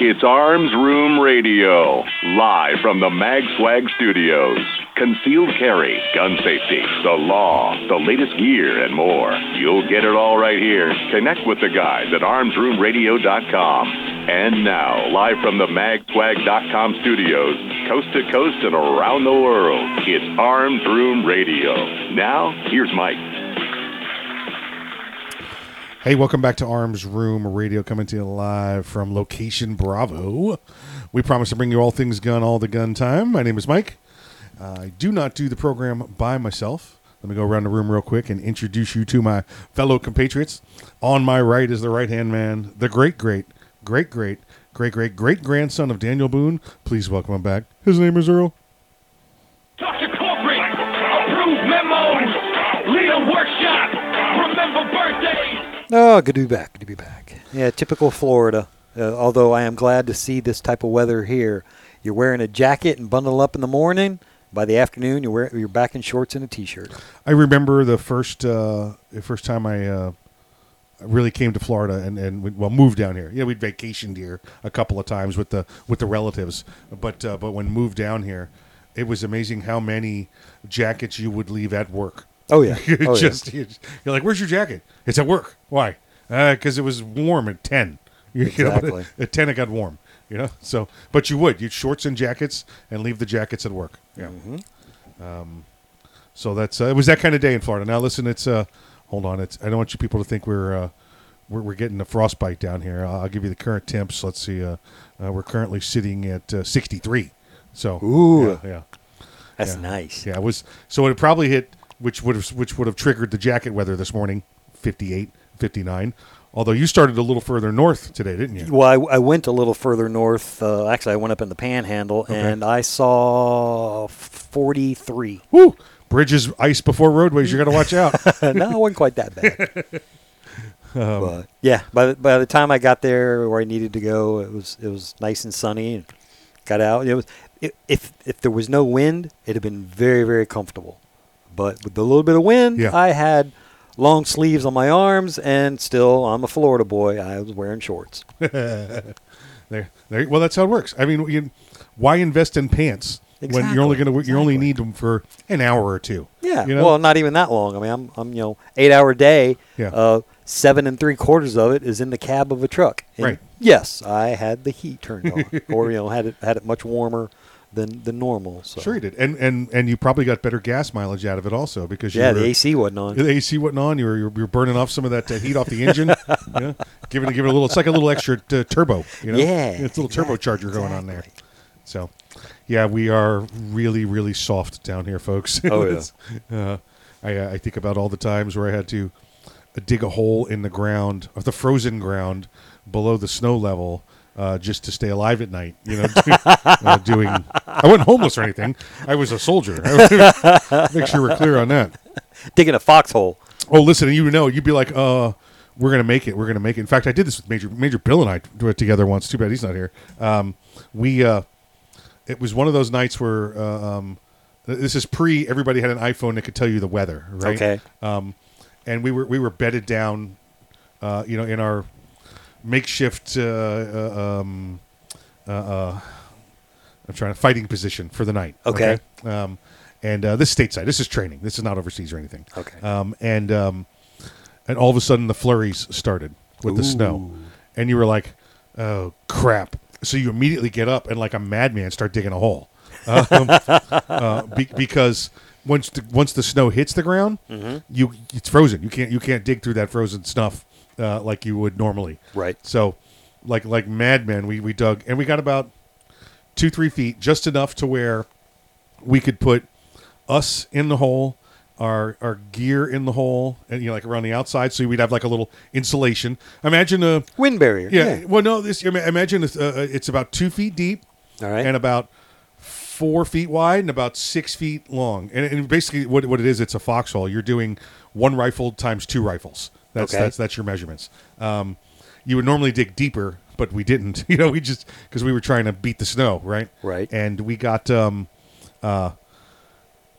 It's Arms Room Radio, live from the Mag Swag Studios. Concealed carry, gun safety, the law, the latest gear, and more. You'll get it all right here. Connect with the guys at armsroomradio.com. And now, live from the magswag.com studios, coast to coast and around the world, it's Arms Room Radio. Now, here's Mike. Hey, welcome back to Arms Room Radio, coming to you live from Location Bravo. We promise to bring you all things gun, all the gun time. My name is Mike. I do not do the program by myself. Let me go around the room real quick and introduce you to my fellow compatriots. On my right is the right hand man, the great, great, great, great, great, great, great grandson of Daniel Boone. Please welcome him back. His name is Earl. Oh, good to be back. Good to be back. Yeah, typical Florida. Uh, although I am glad to see this type of weather here. You're wearing a jacket and bundle up in the morning. By the afternoon, you're wear, you're back in shorts and a t-shirt. I remember the first uh, the first time I uh, really came to Florida and and we, well moved down here. Yeah, we'd vacationed here a couple of times with the with the relatives, but uh, but when moved down here, it was amazing how many jackets you would leave at work. Oh yeah, oh, yeah. just you're like, "Where's your jacket?" It's at work. Why? Because it was warm at ten. You know, Exactly. at ten, it got warm. You know, so but you would you'd shorts and jackets and leave the jackets at work. Yeah. Mm-hmm. Um, so that's uh, it was that kind of day in Florida. Now listen, it's uh, hold on, it's I don't want you people to think we're uh, we're, we're getting a frostbite down here. I'll, I'll give you the current temps. Let's see, uh, uh, we're currently sitting at uh, 63. So Ooh. yeah, yeah. That's Yeah. nice. Yeah, it was so it probably hit which would have which would have triggered the jacket weather this morning, 58, 59. Although you started a little further north today, didn't you? Well, I, I went a little further north. Uh, actually, I went up in the Panhandle, and I saw 43. Woo! Bridges ice before roadways. You got to watch out. no, it wasn't quite that bad. Um, but yeah, by the, by the time I got there where I needed to go, it was it was nice and sunny, and got out. It was i if if there was no wind, it'd have been very very comfortable. But with a little bit of wind, Yeah. I had long sleeves on my arms, and still I'm a Florida boy. I was wearing shorts. There, there. Well, that's how it works. I mean, you, why invest in pants when you're only going to you only need them for an hour or two? Yeah. You know? Well, not even that long. I mean, I'm, I'm you know, eight hour day. Yeah. Uh, seven and three quarters of it is in the cab of a truck. And Right. Yes, I had the heat turned on, or you know, had it had it much warmer than than normal. So. Sure, you did, and and and you probably got better gas mileage out of it also because you Yeah, were, the AC wasn't on. The AC wasn't on. You were you're, you're burning off some of that uh, heat off the engine. you know? Give it give it a little. It's like a little extra uh, turbo. You know, Yeah, it's a little exactly, turbocharger going on there. So, yeah, we are really really soft down here, folks. Oh, yeah. Uh, I I think about all the times where I had to dig a hole in the ground of the frozen ground below the snow level. Uh, just to stay alive at night, you know, do- uh, doing. I wasn't homeless or anything. I was a soldier. Make sure we're clear on that. Digging a foxhole. Oh, listen, you know, you'd be like, uh, we're gonna make it. We're gonna make it. In fact, I did this with Major Major Bill and I do it together once. Too bad he's not here. Um, we uh, it was one of those nights where uh, um, this is pre everybody had an iPhone that could tell you the weather, right? Okay. Um, and we were we were bedded down, uh, you know, in our makeshift. Uh, uh, um, uh, uh, I'm trying to fighting position for the night. Okay. Um, and uh, this stateside. This is training. This is not overseas or anything. Okay. Um, and um, and all of a sudden the flurries started with the snow, and you were like, "Oh crap!" So you immediately get up and like a madman start digging a hole, um, uh, be- because once the, once the snow hits the ground, Mm-hmm. you it's frozen. You can't you can't dig through that frozen stuff uh, like you would normally. Right. So, like like madmen, we we dug and we got about two three feet, just enough to where we could put us in the hole, our our gear in the hole, and you know like around the outside, so we'd have like a little insulation. Imagine a Wind barrier. yeah. Well, no, this imagine it's, uh, it's about two feet deep All right. and about four feet wide and about six feet long. And, and basically, what, what it is, it's a foxhole. You're doing one rifle times two rifles. That's Okay. that's that's your measurements. Um, you would normally dig deeper, but we didn't. You know, we just because we were trying to beat the snow, right? Right. And we got um, uh,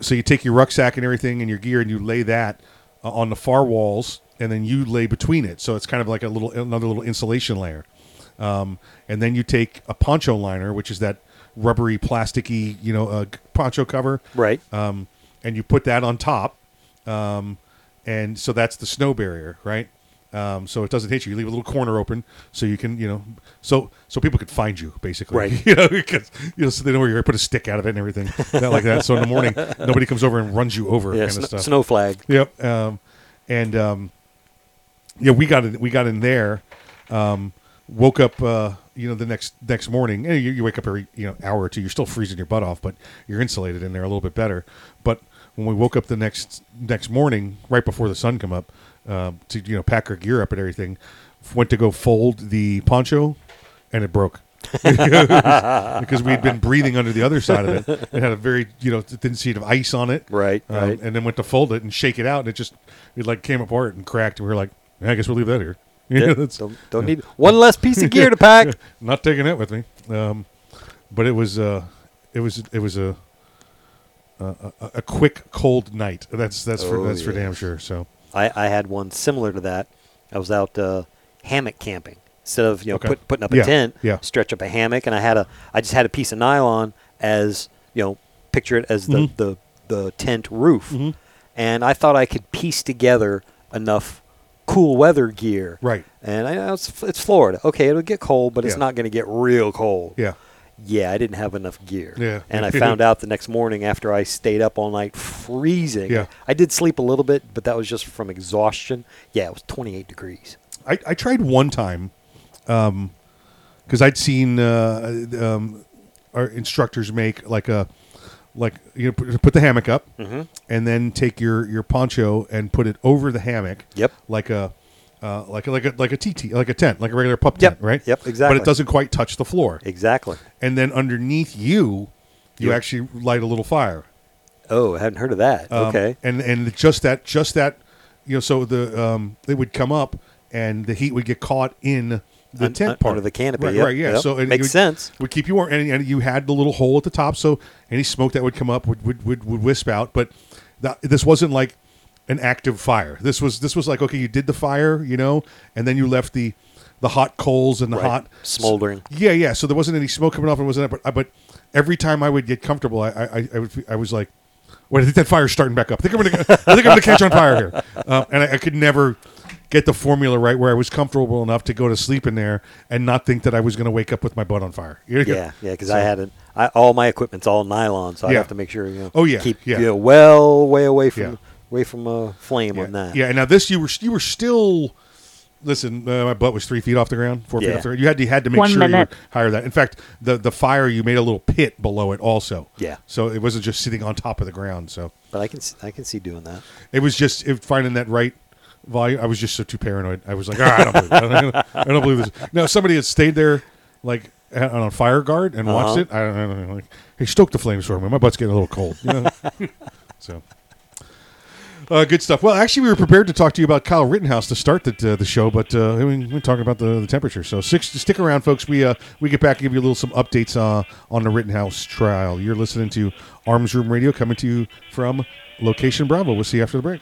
so you take your rucksack and everything and your gear and you lay that uh, on the far walls and then you lay between it so it's kind of like a little another little insulation layer um, and then you take a poncho liner which is that rubbery plasticky you know uh, poncho cover Right. um, and you put that on top um, and so that's the snow barrier right um, so it doesn't hit you. You leave a little corner open so you can, you know, so so people could find you basically, Right. You know, because you know, so they know where you're. Put a stick out of it and everything, not like that. So in the morning, nobody comes over and runs you over, yeah. kind sn- of stuff. Snow flag. Yep. Um, and um, yeah, we got it. We got in there. Um, woke up, uh, you know, the next next morning. You, you wake up every you know hour or two. You're still freezing your butt off, but you're insulated in there a little bit better. But when we woke up the next next morning, right before the sun come up, uh, to you know pack our gear up and everything, went to go fold the poncho, and it broke. because we'd been breathing under the other side of it. It had a very, you know, thin sheet of ice on it. Right, Um, right. And then went to fold it and shake it out, and it just, it like came apart and cracked. And we were like, "Yeah, I guess we'll leave that here. Yeah, that's- don't don't need one less piece of gear to pack. not taking it with me. Um, but it was, uh, it was, it was a, a, a, a quick cold night. That's that's for Oh, that's for damn sure. So I, I had one similar to that. I was out uh, hammock camping. Instead of you know Okay. put, putting up Yeah, a tent, yeah. stretch up a hammock, and I had a I just had a piece of nylon as you know picture it as the Mhm. the, the tent roof, Mhm. and I thought I could piece together enough cool weather gear. Right. And I know it's, it's Florida. Okay, it'll get cold, but it's not going to get real cold. yeah, Yeah, I didn't have enough gear. Yeah. And I found out the next morning after I stayed up all night freezing. Yeah. I did sleep a little bit, but that was just from exhaustion. Yeah, it was 28 degrees. I, I tried one time because I'd seen uh, um, our instructors make like a like you know put, put the hammock up Mm-hmm. and then take your your poncho and put it over the hammock. Yep. Like a uh, like a, like a like a TT like a tent like a regular pup Yep, tent, right? yep, exactly. But it doesn't quite touch the floor. Exactly. And then underneath you, you Yeah. actually light a little fire. Oh, I hadn't heard of that. Um, okay. And and just that just that you know so the um it would come up and the heat would get caught in the Un- tent un- part of the canopy, Right, yep, right yeah. yep. So it Makes would, sense. Would keep you warm and, and you had the little hole at the top so any smoke that would come up would would would, would wisp out. But that, this wasn't like an active fire. This was this was like okay, you did the fire, you know, and then you left the the hot coals and the Right. hot Smoldering. yeah, yeah. So there wasn't any smoke coming off. It wasn't. But but every time I would get comfortable, I I I, would, I was like, wait, I think that fire's starting back up. I think I'm gonna I think I'm gonna catch on fire here. Um, and I, I could never get the formula right where I was comfortable enough to go to sleep in there and not think that I was gonna wake up with my butt on fire. You know? Yeah, yeah, because So- I had it. All my equipment's all nylon, so I Yeah. have to make sure you know. Oh, yeah, keep yeah. you know, well way away from Yeah. Away from a flame Yeah. on that. Yeah. And now this, you were you were still. Listen, uh, my butt was three feet off the ground, four feet off the ground. You had to you had to make One sure minute. you were higher than that. In fact, the the fire you made a little pit below it also. Yeah. So it wasn't just sitting on top of the ground. So But I can see, I can see doing that. It was just it, finding that right volume. I was just so too paranoid. I was like, "Ah, I don't believe, I don't, I don't believe this. No, somebody had stayed there like on a fire guard and watched Uh-huh. it. I don't, I don't know. Like, hey, stoke the flames for me. My butt's getting a little cold. You know? so. Uh, good stuff. Well, actually, we were prepared to talk to you about Kyle Rittenhouse to start the, uh, the show, but uh, we, we're talking about the, the temperature. So six, stick around, folks. We uh, we get back and give you a little some updates uh, on the Rittenhouse trial. You're listening to Arms Room Radio coming to you from Location Bravo. We'll see you after the break.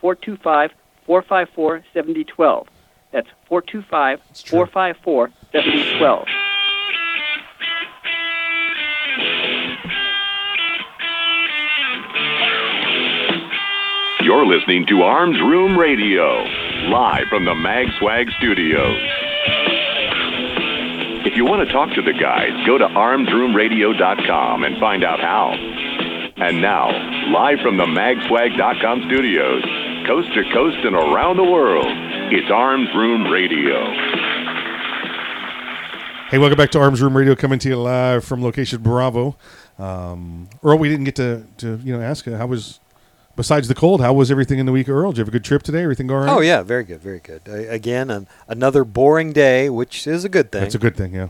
425 454 7012. That's 425 454 7012. You're listening to Arms Room Radio, live from the Mag Swag Studios. If you want to talk to the guys, go to armsroomradio.com and find out how. And now, live from the magswag.com studios, coast to coast and around the world, it's Arms Room Radio. Hey, welcome back to Arms Room Radio, coming to you live from location Bravo. Um, Earl, we didn't get to, to you know ask how was besides the cold. How was everything in the week, Earl? Did you have a good trip today? Everything going? Oh yeah, very good, very good. Uh, again, an, another boring day, which is a good thing. That's a good thing. Yeah.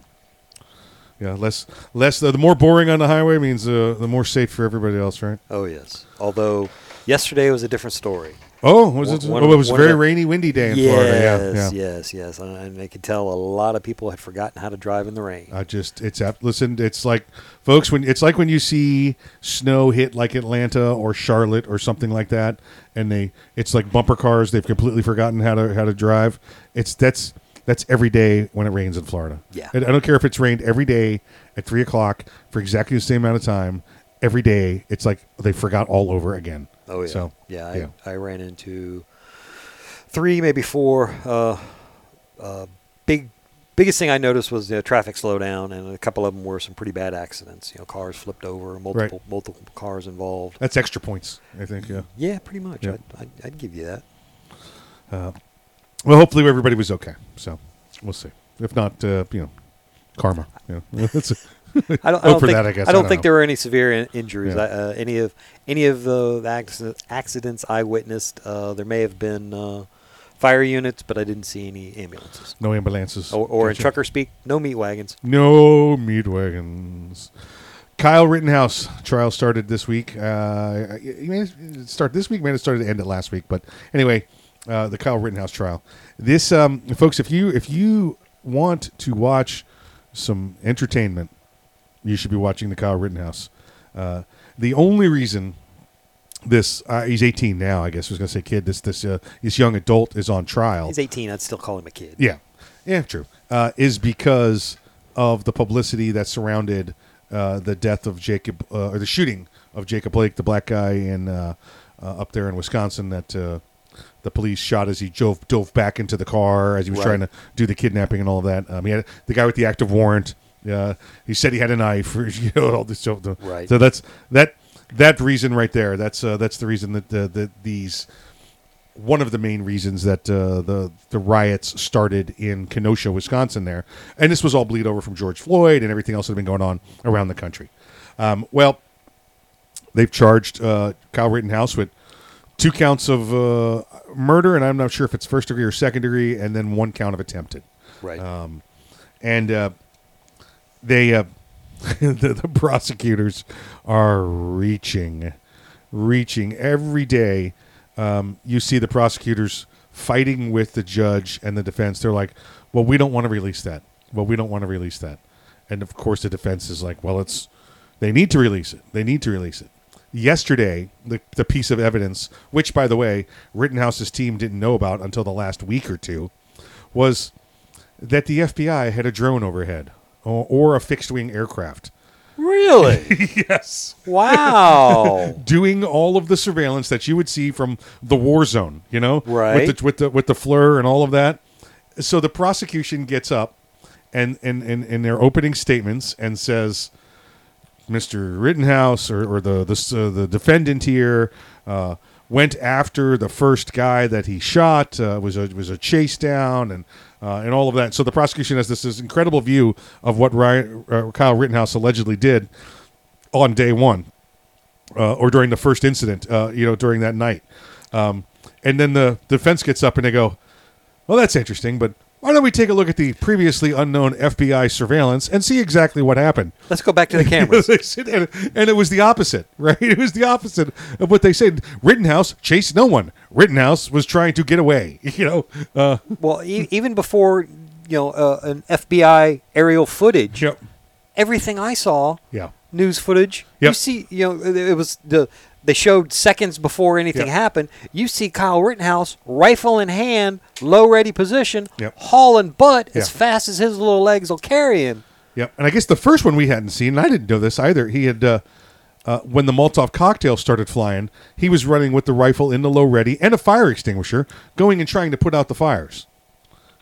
Yeah, less less the, the more boring on the highway means uh, the more safe for everybody else, right? Oh yes. Although yesterday was a different story. Oh, was it? One- oh, it was a very the- rainy, windy day in yes, Florida. Yeah, yeah. yes, yes. And and I could tell a lot of people had forgotten how to drive in the rain. I just it's listen. It's like folks when it's like when you see snow hit like Atlanta or Charlotte or something like that, and they it's like bumper cars. They've completely forgotten how to how to drive. It's that's that's every day when it rains in Florida. Yeah. I, I don't care if it's rained every day at three o'clock for exactly the same amount of time. Every day, it's like they forgot all over again. Oh yeah, So yeah. I, I ran into three, maybe four. Uh, uh, big, biggest thing I noticed was the traffic slowdown, and a couple of them were some pretty bad accidents. You know, cars flipped over, multiple multiple cars involved. That's extra points, I think. Yeah. Yeah, pretty much. Yeah. I'd, I'd, I'd give you that. Uh, well, hopefully everybody was okay. So we'll see. If not, uh, you know, Karma. Yeah. I don't, I don't think, that, I guess. I don't don't think know. there were any severe in- injuries. Yeah. I, uh, any of any of the accident, accidents I witnessed, uh, there may have been uh, fire units, but I didn't see any ambulances. No ambulances. Or, or in Gotcha. trucker speak, no meat wagons. No meat wagons. Kyle Rittenhouse trial started this week. Uh, may start this week, may have started to end it last week, but anyway, uh, the Kyle Rittenhouse trial. This, um, folks, if you if you want to watch some entertainment, you should be watching the Kyle Rittenhouse. Uh, the only reason this uh, he's 18 now, I guess I was going to say kid. This this uh, this young adult is on trial. He's 18. I'd still call him a kid. Yeah, yeah, true. Uh, is because of the publicity that surrounded uh, the death of Jacob uh, or the shooting of Jacob Blake, the black guy in uh, uh, up there in Wisconsin that uh, the police shot as he dove dove back into the car as he was Right. trying to do the kidnapping and all of that. Um, he had the guy with the active warrant. Uh, he said he had a knife. Or, you know, all this stuff. Right. So that's that that reason right there. That's uh, that's the reason that uh, that these one of the main reasons that uh, the the riots started in Kenosha, Wisconsin. There, and this was all bleed over from George Floyd and everything else that had been going on around the country. Um, well, they've charged uh, Kyle Rittenhouse with two counts of uh, murder, and I'm not sure if it's first degree or second degree, and then one count of attempted. Right. Um, and uh, they uh, the, the prosecutors are reaching, reaching every day. Um, you see the prosecutors fighting with the judge and the defense. They're like, "Well, we don't want to release that. Well, we don't want to release that." And of course, the defense is like, "Well, it's they need to release it. They need to release it." Yesterday, the the piece of evidence, which by the way, Rittenhouse's team didn't know about until the last week or two, was that the FBI had a drone overhead or, or a fixed wing aircraft. Really? yes. Wow. Doing all of the surveillance that you would see from the war zone, you know, Right. With the with the with the FLIR and all of that. So the prosecution gets up and and and in their opening statements and says, Mr. Rittenhouse or, or the the uh, the defendant here uh, went after the first guy that he shot. Uh, was a was a chase down and uh, and all of that. So the prosecution has this, this incredible view of what Ryan, uh, Kyle Rittenhouse allegedly did on day one uh, or during the first incident. Uh, you know, during that night. Um, and then the defense gets up and they go, "Well, that's interesting, but." Why don't we take a look at the previously unknown FBI surveillance and see exactly what happened? Let's go back to the cameras. And, it was the opposite, right? It was the opposite of what they said. Rittenhouse chased no one. Rittenhouse was trying to get away. You know, uh, well, e- even before you know uh, an FBI aerial footage, Yep. everything I saw, Yeah. news footage, Yep. you see, you know, it was the they showed seconds before anything Yep. happened. You see Kyle Rittenhouse, rifle in hand, low ready position, Yep. hauling butt as fast as his little legs will carry him. Yep. And I guess the first one we hadn't seen, and I didn't know this either. He had uh, uh, when the Molotov cocktail started flying, he was running with the rifle in the low ready and a fire extinguisher, going and trying to put out the fires.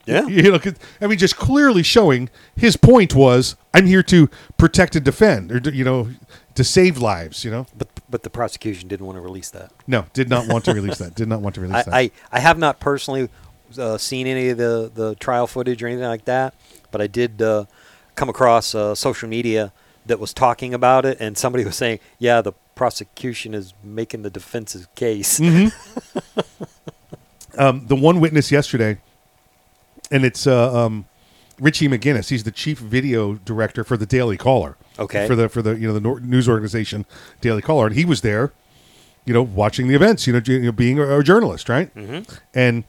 Yeah. You know, 'cause- I mean, just clearly showing his point was, I'm here to protect and defend, or you know, to save lives. You know, But but the prosecution didn't want to release that. no, did not want to release that. Did not want to release that. I, I, I have not personally uh, seen any of the, the trial footage or anything like that, but I did uh, come across uh, social media that was talking about it, and somebody was saying, "Yeah, the prosecution is making the defense's case." um, the one witness yesterday, and it's uh, um, Richie McGinniss. He's the chief video director for the Daily Caller. Okay. For the for the you know the news organization Daily Caller, and he was there, you know, watching the events. You know, you know being a, a journalist, right? Mhm. And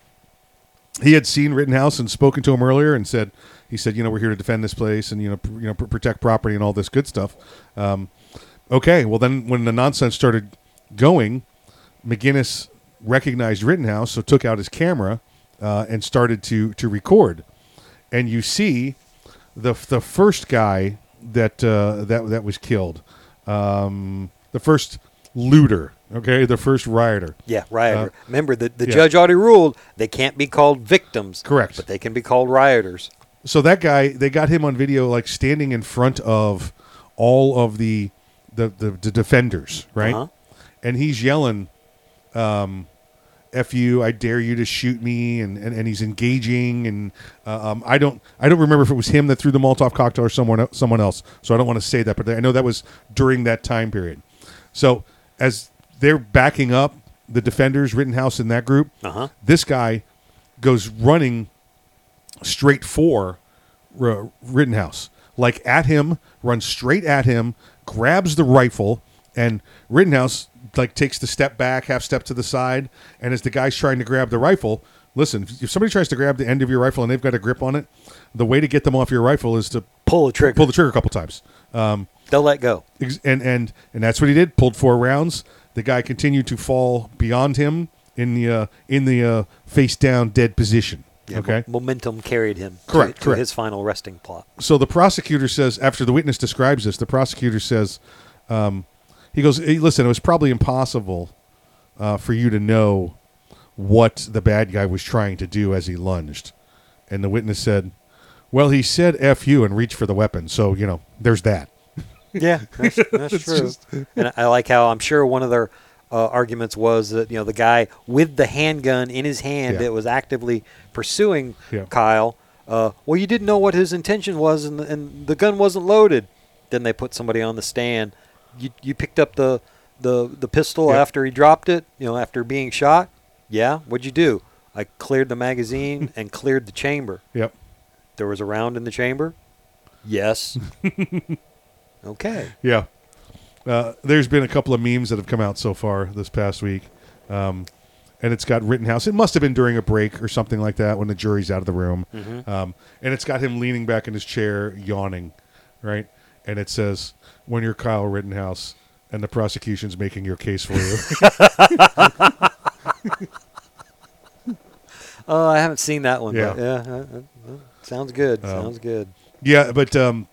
he had seen Rittenhouse and spoken to him earlier, and said he said, you know, we're here to defend this place and you know pr- you know pr- protect property and all this good stuff. Um, okay, well then when the nonsense started going, McGinniss recognized Rittenhouse, so took out his camera uh, and started to to record. And you see the the first guy that uh, that that was killed, um, the first looter, okay, the first rioter. Yeah, rioter. Uh, Remember, the, the yeah. judge already ruled they can't be called victims. Correct. But they can be called rioters. So that guy, they got him on video, like standing in front of all of the the the, the defenders, right? Uh-huh. And he's yelling, um, "F you, I dare you to shoot me," and and, and he's engaging, and uh, um, I don't I don't remember if it was him that threw the Molotov cocktail or someone someone else, so I don't want to say that, but I know that was during that time period. So as they're backing up the defenders, Rittenhouse in that group, Uh-huh. this guy goes running straight for R- Rittenhouse, like at him, runs straight at him, grabs the rifle, and Rittenhouse like takes the step back, half step to the side, and as the guy's trying to grab the rifle, listen, if somebody tries to grab the end of your rifle and they've got a grip on it, the way to get them off your rifle is to Pull the trigger. pull the trigger a couple times. Um, They'll let go. Ex- and and and that's what he did. Pulled four rounds. The guy continued to fall beyond him in the uh, in the uh, face down dead position. Yeah, okay. mo- momentum carried him to- Correct, to, correct. his final resting plot. So the prosecutor says after the witness describes this, the prosecutor says, um, he goes, hey, "Listen, it was probably impossible uh, for you to know what the bad guy was trying to do as he lunged." And the witness said, "Well, he said f you and reached for the weapon, so you know there's that." Yeah, that's, that's true. just- and I like how I'm sure one of their uh, arguments was that you know the guy with the handgun in his hand Yeah. that was actively pursuing Yeah. Kyle. Uh, well, you didn't know what his intention was, and, and the gun wasn't loaded. Then they put somebody on the stand. You you picked up the the the pistol Yeah. after he dropped it. You know, after being shot. Yeah, what'd you do? I cleared the magazine and cleared the chamber. Yep. There was a round in the chamber. Yes. okay. Yeah. Uh, there's been a couple of memes that have come out so far this past week. Um, and it's got Rittenhouse. It must have been during a break or something like that when the jury's out of the room. Mhm. Um, and it's got him leaning back in his chair, yawning, right? And it says, When you're Kyle Rittenhouse and the prosecution's making your case for you. Oh, I haven't seen that one. Yeah. But yeah, uh, uh, sounds good. Um, sounds good. Yeah, but um,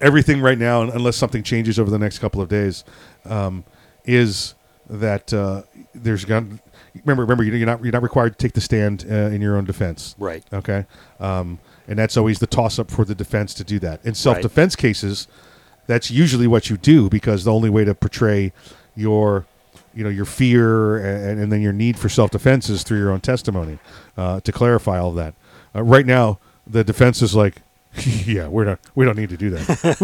everything right now, unless something changes over the next couple of days, um, is that uh, there's going. Remember, remember, you're not you're not required to take the stand uh, in your own defense. Right. Okay. Um, and that's always the toss up for the defense to do that. In self defense cases, that's usually what you do because the only way to portray your you know your fear and, and then your need for self defense is through your own testimony uh, to clarify all of that. Uh, right now, the defense is like, yeah, we're not, we don't need to do that.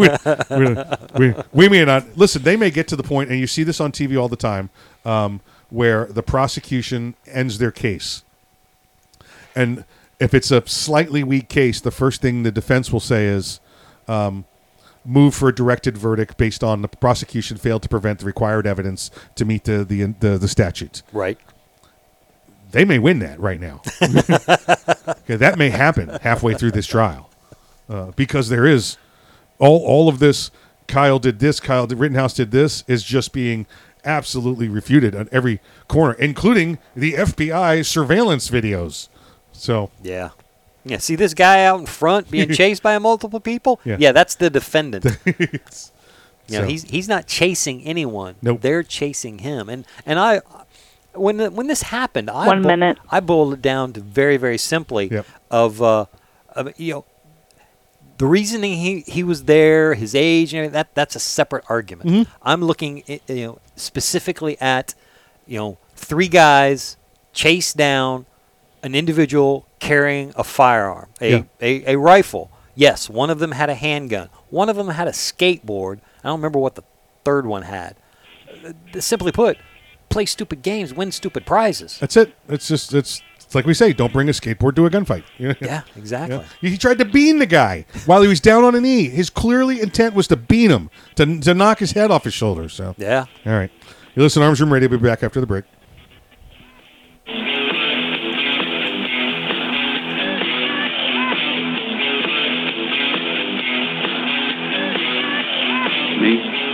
we, we, don't- we, we may not listen. They may get to the point, and you see this on TV all the time, um, where the prosecution ends their case, and if it's a slightly weak case, the first thing the defense will say is. Um, move for a directed verdict based on the prosecution failed to prevent the required evidence to meet the the the, the statute. Right. They may win that right now. okay, that may happen halfway through this trial uh, because there is all all of this. Kyle did this. Kyle did, Rittenhouse did this. Is just being absolutely refuted on every corner, including the FBI surveillance videos. So Yeah. Yeah. See this guy out in front being chased by multiple people? Yeah. yeah that's the defendant. you know, So- he's he's not chasing anyone. Nope. They're chasing him. And and I when when this happened, I One bo- minute. I boiled it down to very very simply of uh of, you know the reasoning he, he was there, his age, and everything, that that's a separate argument. Mhm. I'm looking, i- you know, specifically at, you know, three guys chased down an individual carrying a firearm, a, Yeah. a, a rifle. Yes, one of them had a handgun. One of them had a skateboard. I don't remember what the third one had. Uh, Simply put, play stupid games, win stupid prizes. that's it. It's just it's, it's like we say, don't bring a skateboard to a gunfight. Yeah, exactly. He tried to bean the guy while he was down on a knee. His clearly intent was to bean him, to, to knock his head off his shoulders. So Yeah. All right. You listen to Arms Room Radio. We'll be back after the break.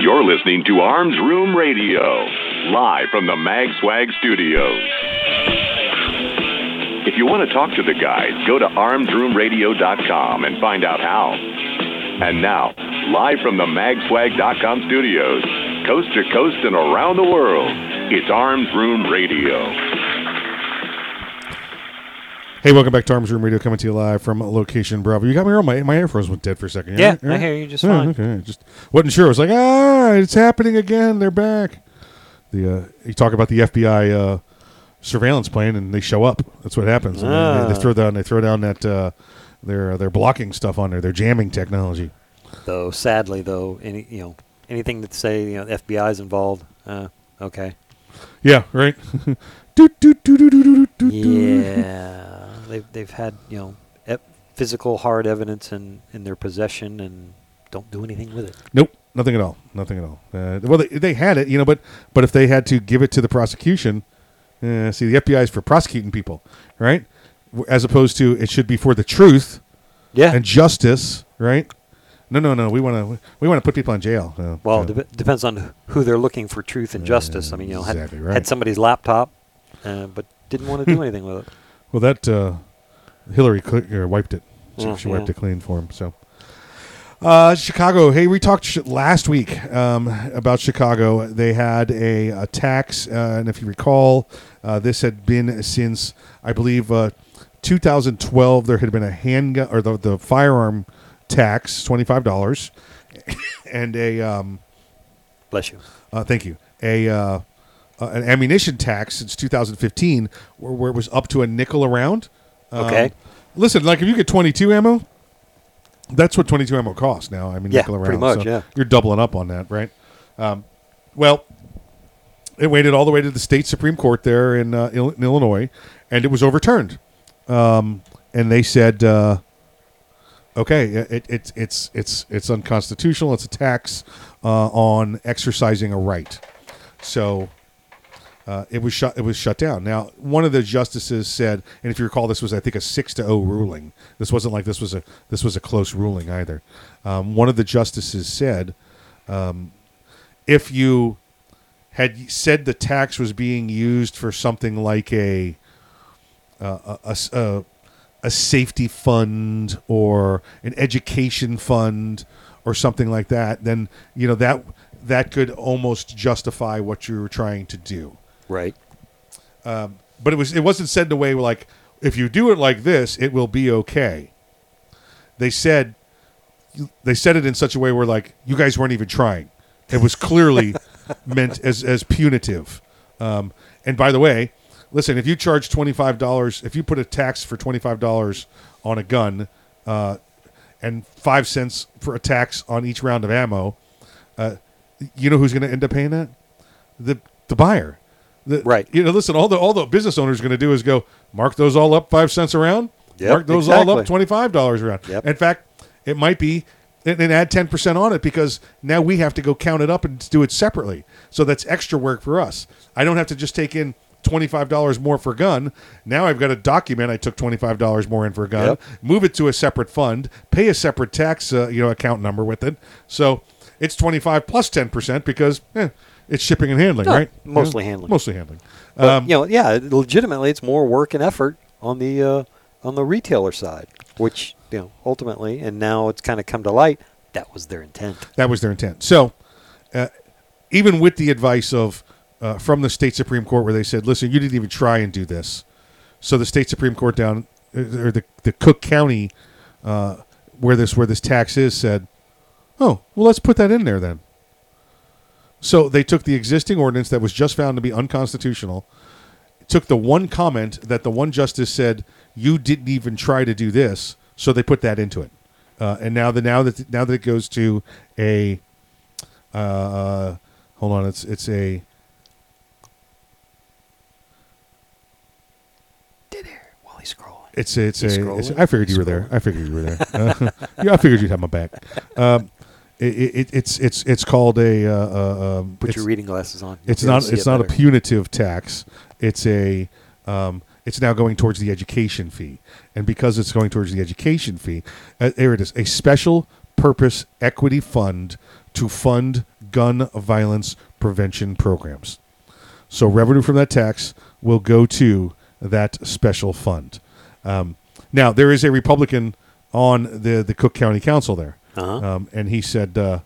You're listening to Arms Room Radio, live from the Mag Swag Studios. If you want to talk to the guys, go to armsroomradio.com and find out how. And now, live from the magswag.com studios, coast to coast and around the world, it's Arms Room Radio. Hey, welcome back to Arms Room Radio, coming to you live from location Bravo. You got me wrong. My my earphones went dead for a second. Yeah, right? I hear you just Yeah, fine. Okay, just wasn't sure. I was like, ah, it's happening again. They're back. The uh, you talk about the FBI uh, surveillance plane, and they show up. That's what happens. They- they, Ah. throw down they throw down that uh, their their blocking stuff on there. Their jamming technology. Though sadly, though, any you know anything that say you know the FBI is involved, uh, okay. Yeah, right. Doot, doot, doot, doot, doot, doot, doot. Yeah, they've they've had you know ep- physical hard evidence in in their possession and don't do anything with it. Nope, nothing at all. Nothing at all. Uh, well, they, they had it, you know, but but if they had to give it to the prosecution, uh, see, the FBI is for prosecuting people, right? As opposed to it should be for the truth, Yeah. and justice, right? No, no, no. We want to we want to put people in jail. Uh, Well, uh, dep depends on who they're looking for truth and justice. I mean, you know, had, exactly right. had somebody's laptop, uh, but didn't want to do anything with it. Well, that uh, Hillary or wiped it. She, she wiped it clean for him. So. Uh, Chicago. Hey, we talked sh- last week um, about Chicago. They had a, a tax, uh, and if you recall, uh, this had been since I believe uh, 2012. There had been a handgun or the, the firearm tax, twenty five dollars, and a um, bless you. Uh, thank you. A uh, an ammunition tax since 2015, where, where it was up to a nickel a round. Um, Okay. Listen, like if you get 22 ammo, that's what 22 ammo costs now. I mean, Yeah, nickel a round. pretty much, so yeah. You're doubling up on that, right? Um, well, it waited all the way to the state supreme court there in, uh, in Illinois, and it was overturned. Um, and they said, uh, okay, it, it's it's it's it's unconstitutional. It's a tax uh, on exercising a right. So uh, it was shut. It was shut down. Now, one of the justices said, and if you recall, this was I think a six to zero ruling. This wasn't like this was a this was a close ruling either. Um, one of the justices said, um, if you had said the tax was being used for something like a uh, a, a- a safety fund or an education fund or something like that, then you know that that could almost justify what you were trying to do. Right. Um, but it was it wasn't said in a way like if you do it like this, it will be okay. They said they said it in such a way where like you guys weren't even trying. It was clearly meant as as punitive. Um, and by the way, listen, if you charge twenty five dollars, if you put a tax for twenty five dollars on a gun, uh, and five cents for a tax on each round of ammo, uh, you know who's going to end up paying that? The the buyer. The, Right. You know, listen, all the all the business owners going to do is go mark those all up five cents around. Yep, mark those all up twenty five dollars around. Yep. In fact, it might be and, and add 10% on it because now we have to go count it up and do it separately. So that's extra work for us. I don't have to just take in $25 more for a gun. Now I've got a document I took $25 more in for a gun, Yep. move it to a separate fund, pay a separate tax uh, you know account number with it. So it's 25 plus 10% because eh, it's shipping and handling, No, right? mostly Yeah, handling. Mostly handling. But, Um, you know, yeah, legitimately, it's more work and effort on the uh, on the retailer side, which you know ultimately, and now it's kind of come to light that was their intent. That was their intent. So, uh, even with the advice of uh, from the state supreme court, where they said, "Listen, you didn't even try and do this," so the state supreme court down uh, or the the Cook County uh, where this where this tax is said, "Oh, well, let's put that in there then." So they took the existing ordinance that was just found to be unconstitutional, took the one comment that the one justice said you didn't even try to do this, so they put that into it. Uh, and now the now that now that it goes to a uh, hold on, it's it's a While he's scrolling, it's it's a, it's? I figured you were there. I figured you were there. Uh, yeah, I figured you'd have my back. Um, it, it, it's it's it's called a uh, uh, um, Put your reading glasses on. You'll It's not it's it not a punitive tax. It's a um, it's now going towards the education fee, and because it's going towards the education fee, uh, there it is, a special purpose equity fund to fund gun violence prevention programs. So revenue from that tax will go to that special fund. Um, now there is a Republican on the the Cook County Council there, Uh-huh. um, and he said, uh,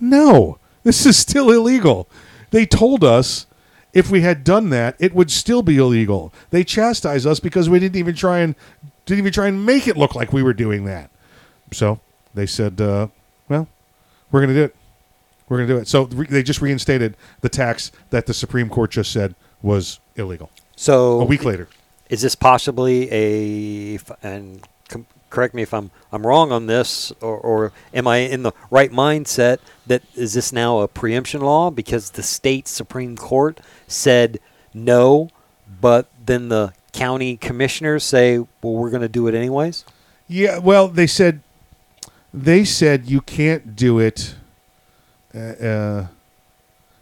"No, this is still illegal." They told us if we had done that, it would still be illegal. They chastised us because we didn't even try and didn't even try and make it look like we were doing that. So they said, uh, "Well, we're going to do it. We're going to do it." So re- they just reinstated the tax that the Supreme Court just said was illegal. So a week later, is this possibly a and com- correct me if I'm I'm wrong on this or, or am I in the right mindset that is this now a preemption law because the state supreme court said no but then the county commissioners say well we're going to do it anyways Yeah, well, they said they said you can't do it. Uh, uh,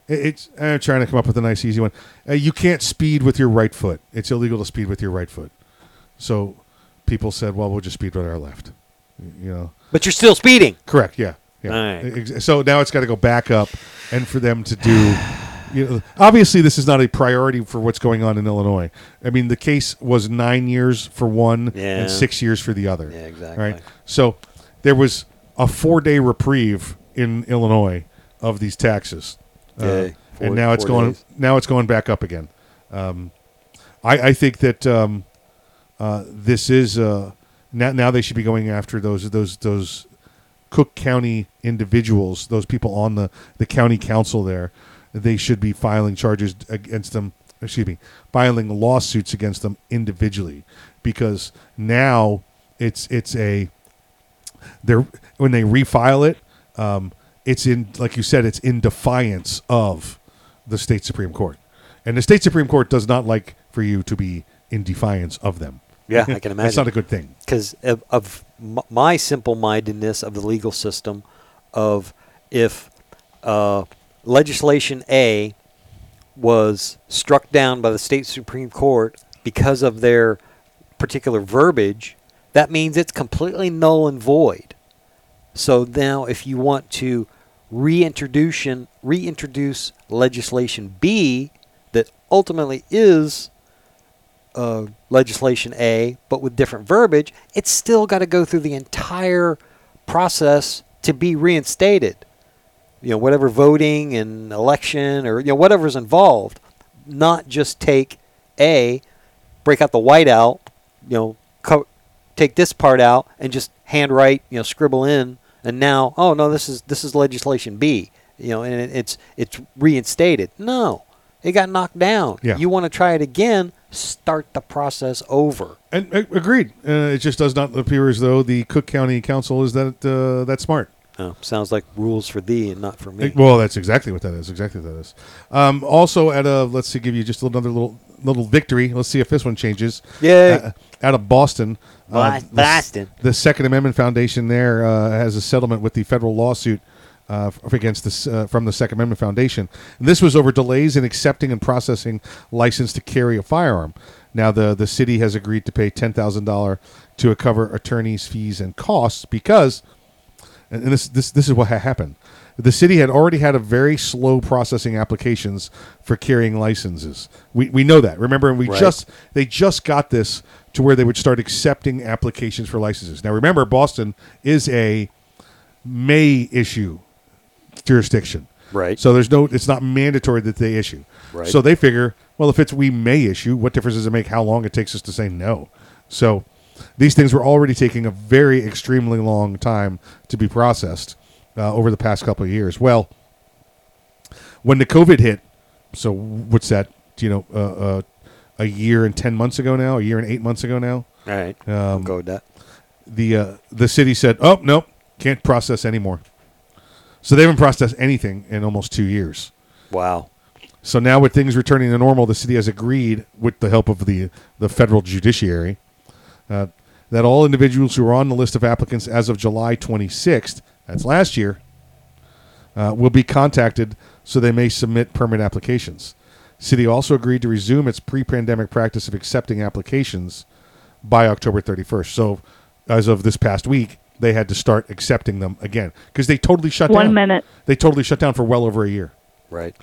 it's I'm trying to come up with a nice, easy one. Uh, you can't speed with your right foot. It's illegal to speed with your right foot. So people said, "Well, we'll just speed with our left." You know, but you're still speeding correct? Yeah, yeah. Right. So now it's got to go back up, and for them to do. You know, obviously, this is not a priority for what's going on in Illinois. I mean, the case was nine years for one Yeah. and six years for the other. Yeah, exactly. Right. So there was a four-day reprieve in Illinois of these taxes, Uh, Four- and now it's going. days. Now it's going back up again. Um, I, I think that um, uh, this is uh, now. Now they should be going after those those those Cook County individuals, those people on the, the county council there, they should be filing charges against them. Excuse me, filing lawsuits against them individually, because now it's it's a they're when they refile it, um, it's in like you said, it's in defiance of the state supreme court, and the state supreme court does not like for you to be in defiance of them. Yeah, I can imagine. That's not a good thing. Because of, of my simple mindedness of the legal system, of if uh, legislation A was struck down by the state Supreme Court because of their particular verbiage, that means it's completely null and void. So now, if you want to reintroduce reintroduce legislation B that ultimately is uh, legislation A, but with different verbiage, it's still got to go through the entire process to be reinstated. You know, whatever voting and election or you know whatever's involved, not just take A, break out the white out, you know, co- take this part out and just handwrite, you know, scribble in, and now, oh no, this is this is legislation B, you know, and it, it's it's reinstated. No, it got knocked down. Yeah. You want to try it again? Start the process over. And uh, agreed. Uh, it just does not appear as though the Cook County Council is that uh, that smart. Oh, sounds like rules for thee and not for me. Well, that's exactly what that is. Exactly what that is. Um, also, at a let's see, give you just another little little victory. Let's see if this one changes. Yeah. Uh, out of Boston. Bos- the- Boston. The, Second Amendment Foundation there uh, has a settlement with the federal lawsuit. Uh, against this uh, from the Second Amendment Foundation. And this was over delays in accepting and processing license to carry a firearm. Now the the city has agreed to pay ten thousand dollar to cover attorneys' fees and costs because and this this this is what ha- happened. The city had already had a very slow processing applications for carrying licenses. We we know that. Remember, and we Right. just they just got this to where they would start accepting applications for licenses. Now, remember, Boston is a may issue jurisdiction. Right. So there's no it's not mandatory that they issue. Right. So they figure, well, if it's we may issue, what difference does it make how long it takes us to say no? So these things were already taking a very extremely long time to be processed uh, over the past couple of years. Well, when the COVID hit, so what's that? You know, uh, uh, a year and ten months ago now, a year and eight months ago now. All right. Um, go with that. The uh, the city said, "Oh no, can't process anymore." So they haven't processed anything in almost two years. Wow. So now, with things returning to normal, the city has agreed, with the help of the the federal judiciary, uh, that all individuals who are on the list of applicants as of July 26th, that's last year, uh, will be contacted so they may submit permit applications. City also agreed to resume its pre-pandemic practice of accepting applications by October 31st. So, as of this past week, they had to start accepting them again because they totally shut One down. minute. They totally shut down for well over a year. Right.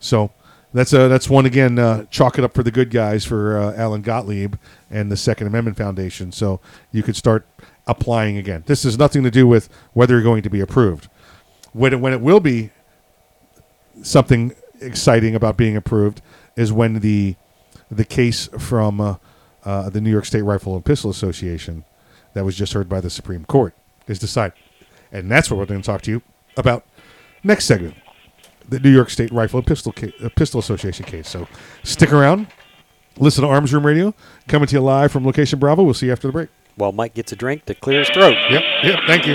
So that's uh, that's one again. Uh, chalk it up for the good guys for uh, Alan Gottlieb and the Second Amendment Foundation. So you could start applying again. This has nothing to do with whether you're going to be approved. When it, when it will be something exciting about being approved is when the the case from uh, uh, the New York State Rifle and Pistol Association that was just heard by the Supreme Court is decided, and that's what we're going to talk to you about next segment the New York State Rifle and Pistol ca- uh, Pistol Association case. So stick around, listen to Arms Room Radio, coming to you live from Location Bravo. We'll see you after the break. While Mike gets a drink to clear his throat. Yep, yep. Thank you.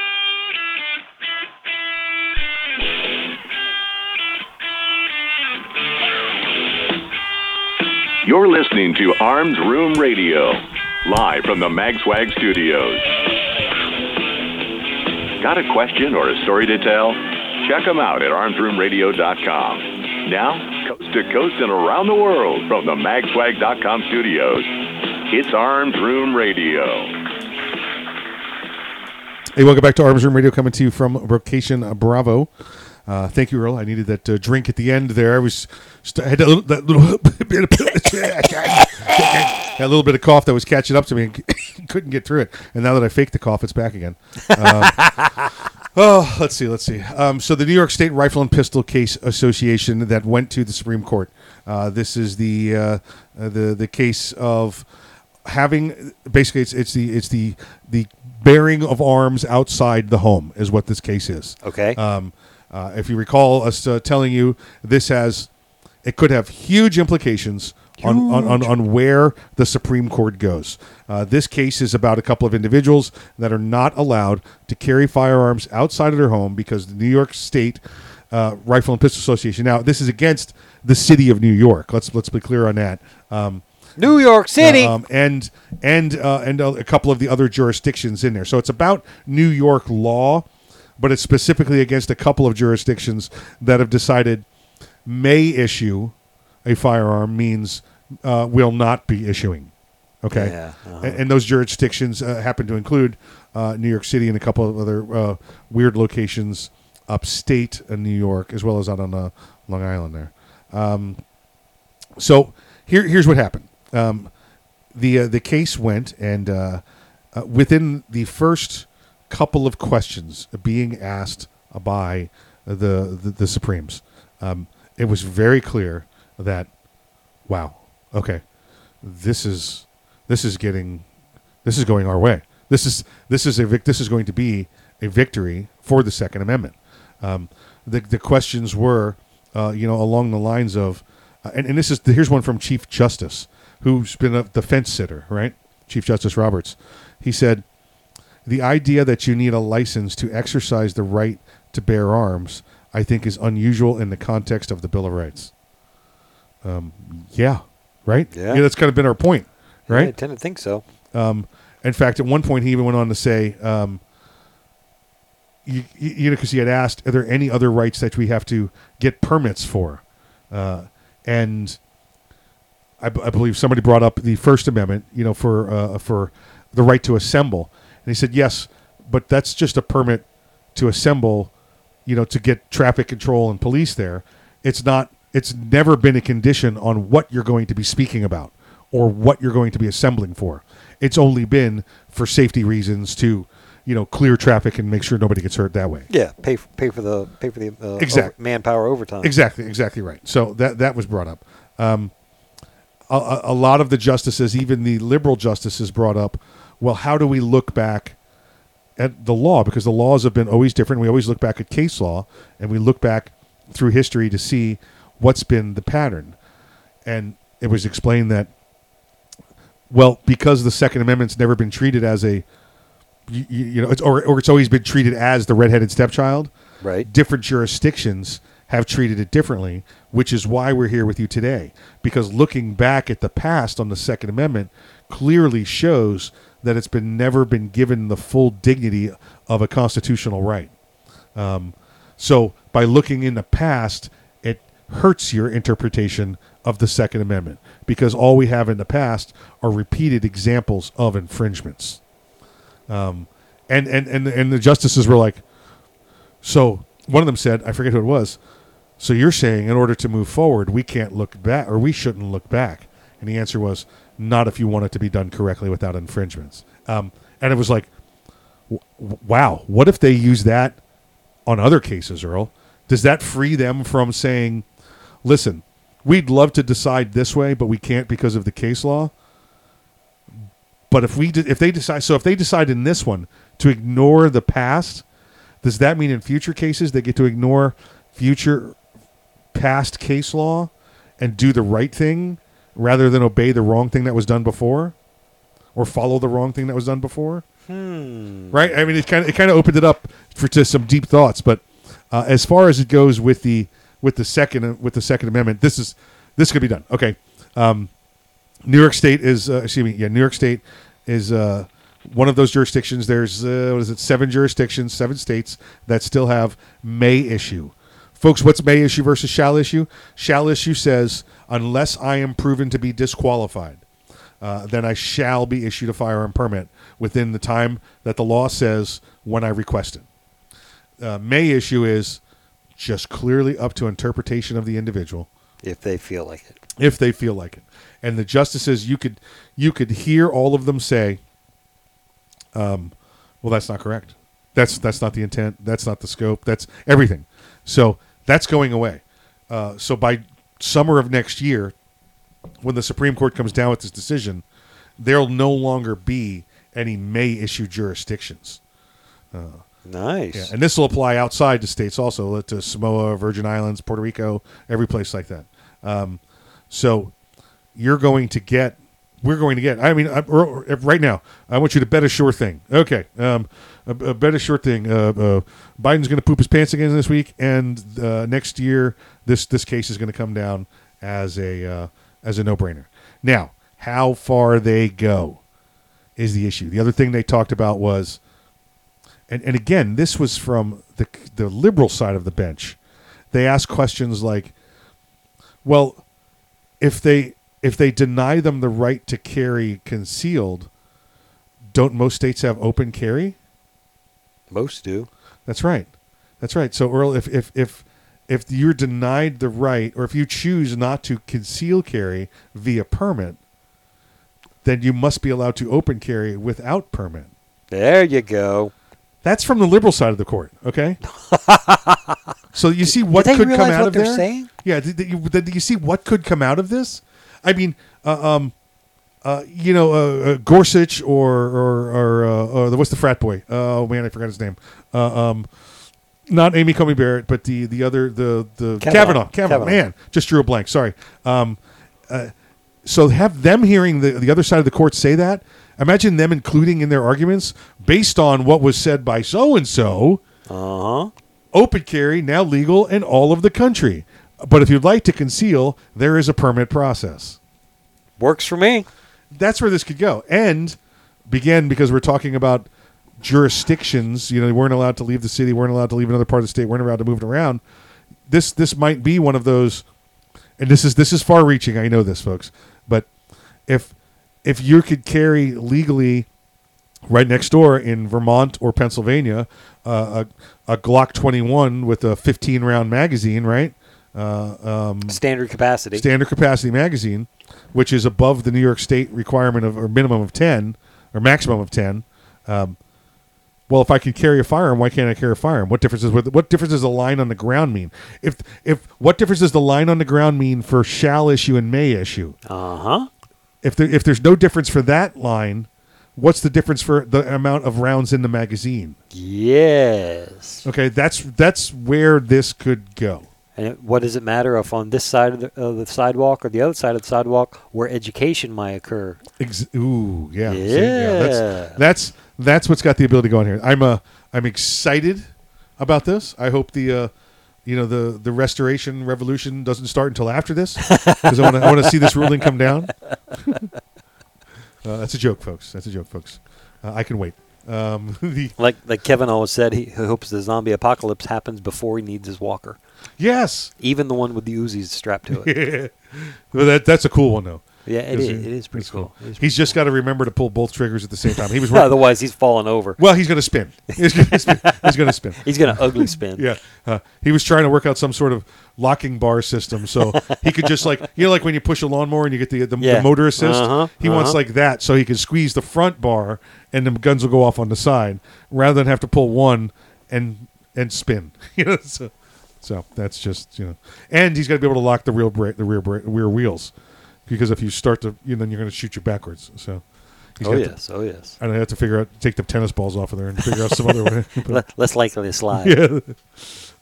You're listening to Arms Room Radio, live from the MagSwag studios. Got a question or a story to tell? Check them out at armsroomradio.com. Now, coast to coast and around the world from the magswag.com studios, it's Arms Room Radio. Hey, welcome back to Arms Room Radio, coming to you from Vocation uh, Bravo. Uh, thank you, Earl. I needed that uh, drink at the end there. I was st- I had that little, that little bit of that little bit of cough that was catching up to me and couldn't get through it. And now that I faked the cough, it's back again. Um, oh, let's see, let's see. Um, so the New York State Rifle and Pistol Case Association that went to the Supreme Court. Uh, this is the uh, uh, the the case of having basically it's it's the it's the the bearing of arms outside the home is what this case is. Okay. Um, uh, if you recall us uh, telling you, this has it could have huge implications on, on, on, on where the Supreme Court goes. Uh, this case is about a couple of individuals that are not allowed to carry firearms outside of their home because the New York State uh, Rifle and Pistol Association. Now, this is against the city of New York. Let's let's be clear on that. Um, New York City. um, and and uh, and a couple of the other jurisdictions in there. So it's about New York law, but it's specifically against a couple of jurisdictions that have decided may issue a firearm means uh, will not be issuing. Okay, Yeah, uh-huh. and, and those jurisdictions uh, happen to include uh, New York City and a couple of other uh, weird locations upstate in New York, as well as out on uh, Long Island there. Um, so here, here's what happened. Um, the uh, the case went, and uh, uh, within the first couple of questions being asked by the the, the Supremes, um, it was very clear that, wow, okay, this is this is getting this is going our way. This is this is a this is going to be a victory for the Second Amendment. Um, the the questions were, uh, you know, along the lines of, uh, and, and this is here's one from Chief Justice, who's been a defense sitter, right? Chief Justice Roberts. He said, the idea that you need a license to exercise the right to bear arms, I think, is unusual in the context of the Bill of Rights. Um, yeah, right. Yeah. that's kind of been our point, Yeah, right? I tend to think so. Um, in fact, at one point, he even went on to say, um, you, you know, because he had asked, are there any other rights that we have to get permits for? Uh, and I, b- I believe somebody brought up the First Amendment, you know, for uh, for the right to assemble, he said yes, but that's just a permit to assemble, you know, to get traffic control and police there. It's not. It's never been a condition on what you're going to be speaking about or what you're going to be assembling for. It's only been for safety reasons to, you know, clear traffic and make sure nobody gets hurt that way. Yeah, pay for, pay for the pay for the uh, Exact- over- manpower overtime. Exactly, exactly right. So that that was brought up. Um, a, a, a lot of the justices, even the liberal justices, brought up, well, how do we look back at the law? Because the laws have been always different. We always look back at case law, and we look back through history to see what's been the pattern. And it was explained that, well, because the Second Amendment's never been treated as a you, you know, it's, or, or it's always been treated as the redheaded stepchild. Right. Different jurisdictions have treated it differently, which is why we're here with you today. Because looking back at the past on the Second Amendment clearly shows that it's been never been given the full dignity of a constitutional right. Um, so by looking in the past, it hurts your interpretation of the Second Amendment because all we have in the past are repeated examples of infringements. Um, and, and, and, and the justices were like, so one of them said, I forget who it was. So you're saying in order to move forward, we can't look back or we shouldn't look back. And the answer was not if you want it to be done correctly without infringements. Um, and it was like, w- wow, what if they use that on other cases, Earl? Does that free them from saying, listen, we'd love to decide this way, but we can't because of the case law? But if we de- if they decide so if they decide in this one to ignore the past, does that mean in future cases they get to ignore future past case law and do the right thing rather than obey the wrong thing that was done before or follow the wrong thing that was done before? Hmm. Right? I mean, it kind of it kind of opened it up for to some deep thoughts. But uh, as far as it goes with the with the second with the Second Amendment, this is this could be done. Okay, um, New York State is uh, excuse me, yeah, New York State is uh, one of those jurisdictions. There's uh, what is it? Seven jurisdictions, seven states that still have may issue. Folks, what's may issue versus shall issue? Shall issue says unless I am proven to be disqualified, uh, then I shall be issued a firearm permit within the time that the law says when I request it. Uh, may issue is just clearly up to interpretation of the individual if they feel like it. if they feel like it. And the justices, you could you could hear all of them say, um, "Well, that's not correct. That's that's not the intent. That's not the scope. That's everything." So that's going away. Uh, so by summer of next year, when the Supreme Court comes down with this decision, there'll no longer be any may issue jurisdictions. Uh, Nice. yeah, and this will apply outside the states also uh, to Samoa, Virgin Islands, Puerto Rico, every place like that. Um, so you're going to get, we're going to get. I mean, I, right now, I want you to bet a sure thing. Okay, um, a, a bet a sure thing. Uh, uh, Biden's going to poop his pants again this week, and uh, next year, this this case is going to come down as a uh, as a no brainer. Now, how far they go is the issue. The other thing they talked about was and, and again, this was from the the liberal side of the bench. They asked questions like, "Well, if they if they deny them the right to carry concealed, don't most states have open carry?" Most do. That's right. That's right. So Earl, if if if if you're denied the right, or if you choose not to conceal carry via permit, then you must be allowed to open carry without permit. There you go. That's from the liberal side of the court. Okay. so you see what could come out of there. saying? Yeah. Did, did you, did you see what could come out of this? I mean, uh, um, uh, you know, uh, uh, Gorsuch or or or, uh, or the, what's the frat boy? Oh man, I forgot his name. Uh, um, not Amy Coney Barrett, but the the other the the Kavanaugh. Kavanaugh. Kavanaugh. Kavanaugh. Man, just drew a blank. Sorry. Um, uh, so have them hearing the the other side of the court say that. Imagine them including in their arguments based on what was said by so and so. Uh huh. Open carry now legal in all of the country, but if you'd like to conceal, there is a permit process. Works for me. That's where this could go, and begin because we're talking about jurisdictions. You know, they weren't allowed to leave the city, weren't allowed to leave another part of the state, weren't allowed to move it around. This this might be one of those, and this is this is far reaching. I know this, folks, but if if you could carry legally right next door in Vermont or Pennsylvania uh, a, a Glock 21 with a 15 round magazine, right? Uh, um, Standard capacity. Standard capacity magazine, which is above the New York State requirement of or minimum of 10 or maximum of 10. Um, well, if I can carry a firearm, why can't I carry a firearm? What difference is what difference does the line on the ground mean? If if what difference does the line on the ground mean for shall issue and may issue? Uh huh. If there, if there's no difference for that line, what's the difference for the amount of rounds in the magazine? Yes. Okay, that's that's where this could go. And it, what does it matter if on this side of the, of the sidewalk or the other side of the sidewalk where education might occur? Ex- ooh, yeah, Yeah. See, that's, that's that's what's got the ability to go on here. I'm uh, I'm excited about this. I hope the uh, you know the the restoration revolution doesn't start until after this because I want to I want to see this ruling come down. uh, that's a joke, folks. That's a joke, folks. Uh, I can wait. Um, the Like like Kevin always said, he, he hopes the zombie apocalypse happens before he needs his walker. yes, Even the one with the Uzis strapped to it. well, that that's a cool one though. Yeah, it is- it is pretty cool. It is He's just got to remember to pull both triggers at the same time. He was Otherwise, he's falling over. Well, he's going to spin. He's going to spin. He's going to spin. He's gonna ugly spin. Yeah, uh, he was trying to work out some sort of locking bar system, so he could just like you know, like when you push a lawnmower and you get the the, Yeah. the motor assist. Uh-huh, He wants uh-huh. like that, so he can squeeze the front bar, and the guns will go off on the side, rather than have to pull one and and spin. You know, so, so that's just you know, and he's got to be able to lock the rear brake, the rear brake, rear wheels, because if you start to, you know, then you're going to shoot you backwards. So. he's Oh, got to- yes, oh, yes. And I have to figure out, take the tennis balls off of there and figure out some other way. Le- less likely to slide.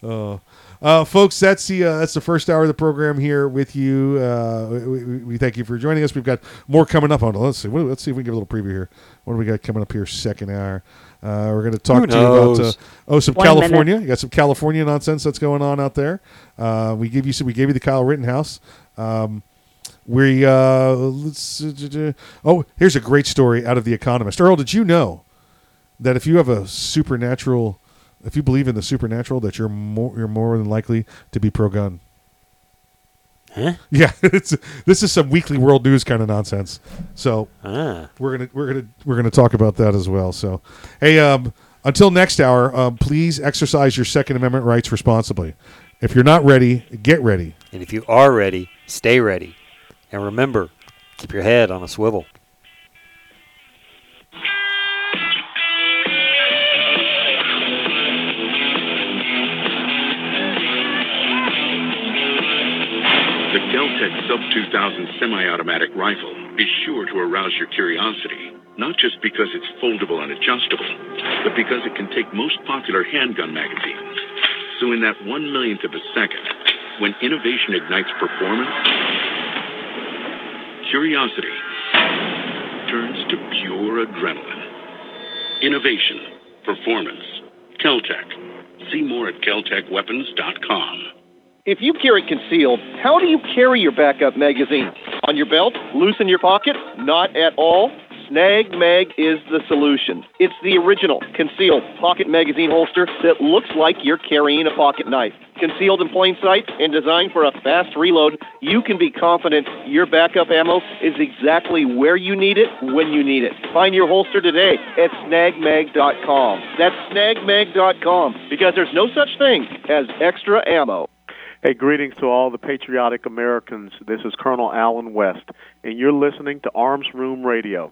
Yeah. Uh, uh, folks, that's the uh, that's the first hour of the program here with you. Uh, we, we, we thank you for joining us. We've got more coming up on. Let's see. What, let's see if we can give a little preview here. What do we got coming up here? Second hour. Uh, we're going to talk to you about uh, oh some One California. minute. You got some California nonsense that's going on out there. Uh, we give you some. We gave you the Kyle Rittenhouse. Um, We uh, let's. Uh, oh, here's a great story out of The Economist. Earl, did you know that if you have a supernatural, if you believe in the supernatural, that you're more you're more than likely to be pro gun? Huh? Yeah, it's this is some weekly world news kind of nonsense. So Ah. we're gonna we're gonna we're gonna talk about that as well. So hey, um, until next hour, um, please exercise your Second Amendment rights responsibly. If you're not ready, get ready. And if you are ready, stay ready. And remember, keep your head on a swivel. The Keltec Sub 2000 semi-automatic rifle is sure to arouse your curiosity, not just because it's foldable and adjustable, but because it can take most popular handgun magazines. So in that one millionth of a second, when innovation ignites performance, curiosity turns to pure adrenaline. Innovation, performance, Keltec. See more at keltecweapons.com. If you carry concealed, how do you carry your backup magazine? On your belt? Loose in your pocket? Not at all? Snag Mag is the solution. It's the original concealed pocket magazine holster that looks like you're carrying a pocket knife. Concealed in plain sight and designed for a fast reload, you can be confident your backup ammo is exactly where you need it when you need it. Find your holster today at snagmag.com. That's snagmag.com because there's no such thing as extra ammo. Hey, greetings to all the patriotic Americans. This is Colonel Allen West, and you're listening to Arms Room Radio.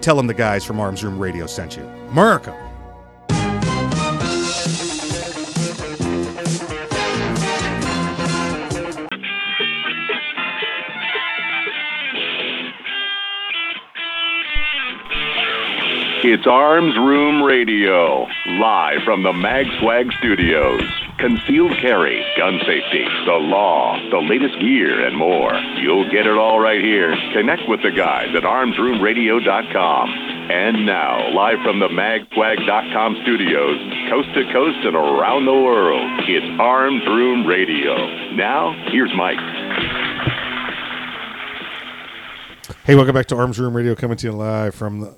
Tell them the guys from Arms Room Radio sent you. America. It's Arms Room Radio, live from the MagSwag Studios. Concealed carry, gun safety, the law, the latest gear, and more. You'll get it all right here. Connect with the guys at armsroomradio.com. And now, live from the magswag.com studios, coast to coast and around the world, it's Arms Room Radio. Now, here's Mike. Hey, welcome back to Arms Room Radio, coming to you live from the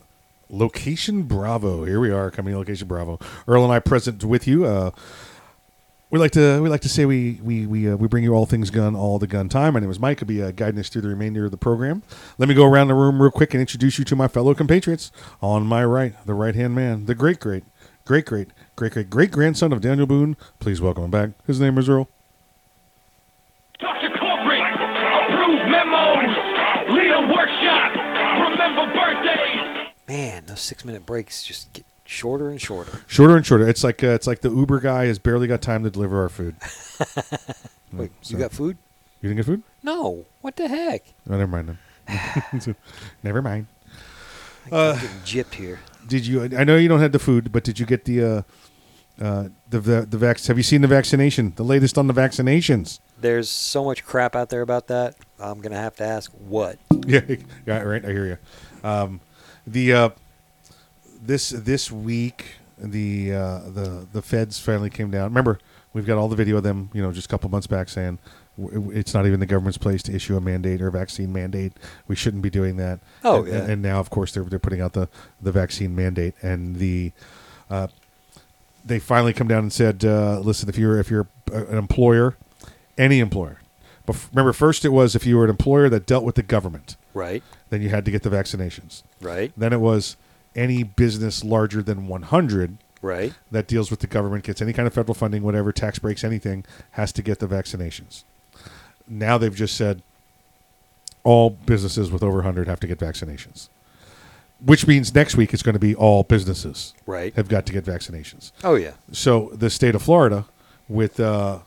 location Bravo. Here we are, coming to location Bravo. Earl and I present with you. Uh, we like to we like to say we we we, uh, we bring you all things gun all the gun time. My name is Mike. I'll be uh, guiding us through the remainder of the program. Let me go around the room real quick and introduce you to my fellow compatriots. On my right, the right hand man, the great great great great great great great grandson of Daniel Boone. Please welcome him back. His name is Earl. Dr. Corporate, approved memos, leader workshop, remember birthdays. Man, those six minute breaks just get shorter and shorter. Shorter and shorter. It's like uh, it's like the Uber guy has barely got time to deliver our food. Wait, So- you got food? You didn't get food? No. What the heck? Oh, never mind then. never mind. I'm Uh, getting gypped here. Did you? I know you don't have the food, but did you get the uh, uh, the the, the vax? Have you seen the vaccination? The latest on the vaccinations? There's so much crap out there about that. I'm gonna have to ask what. Yeah, yeah, right. I hear you. Um, the uh, this this week the uh, the the feds finally came down. Remember, we've got all the video of them. You know, just a couple months back saying it's not even the government's place to issue a mandate or a vaccine mandate. We shouldn't be doing that. Oh, and, yeah. And now, of course, they're they're putting out the the vaccine mandate and the. Uh, they finally come down and said, uh, "Listen, if you're if you're an employer, any employer, but remember, first it was if you were an employer that dealt with the government, Right. Then you had to get the vaccinations, Right. Then it was any business larger than 100, Right. that deals with the government, gets any kind of federal funding, whatever tax breaks, anything, has to get the vaccinations. Now they've just said all businesses with over 100 have to get vaccinations, which means next week it's going to be all businesses Right. have got to get vaccinations. Oh, yeah. So the state of Florida, with uh,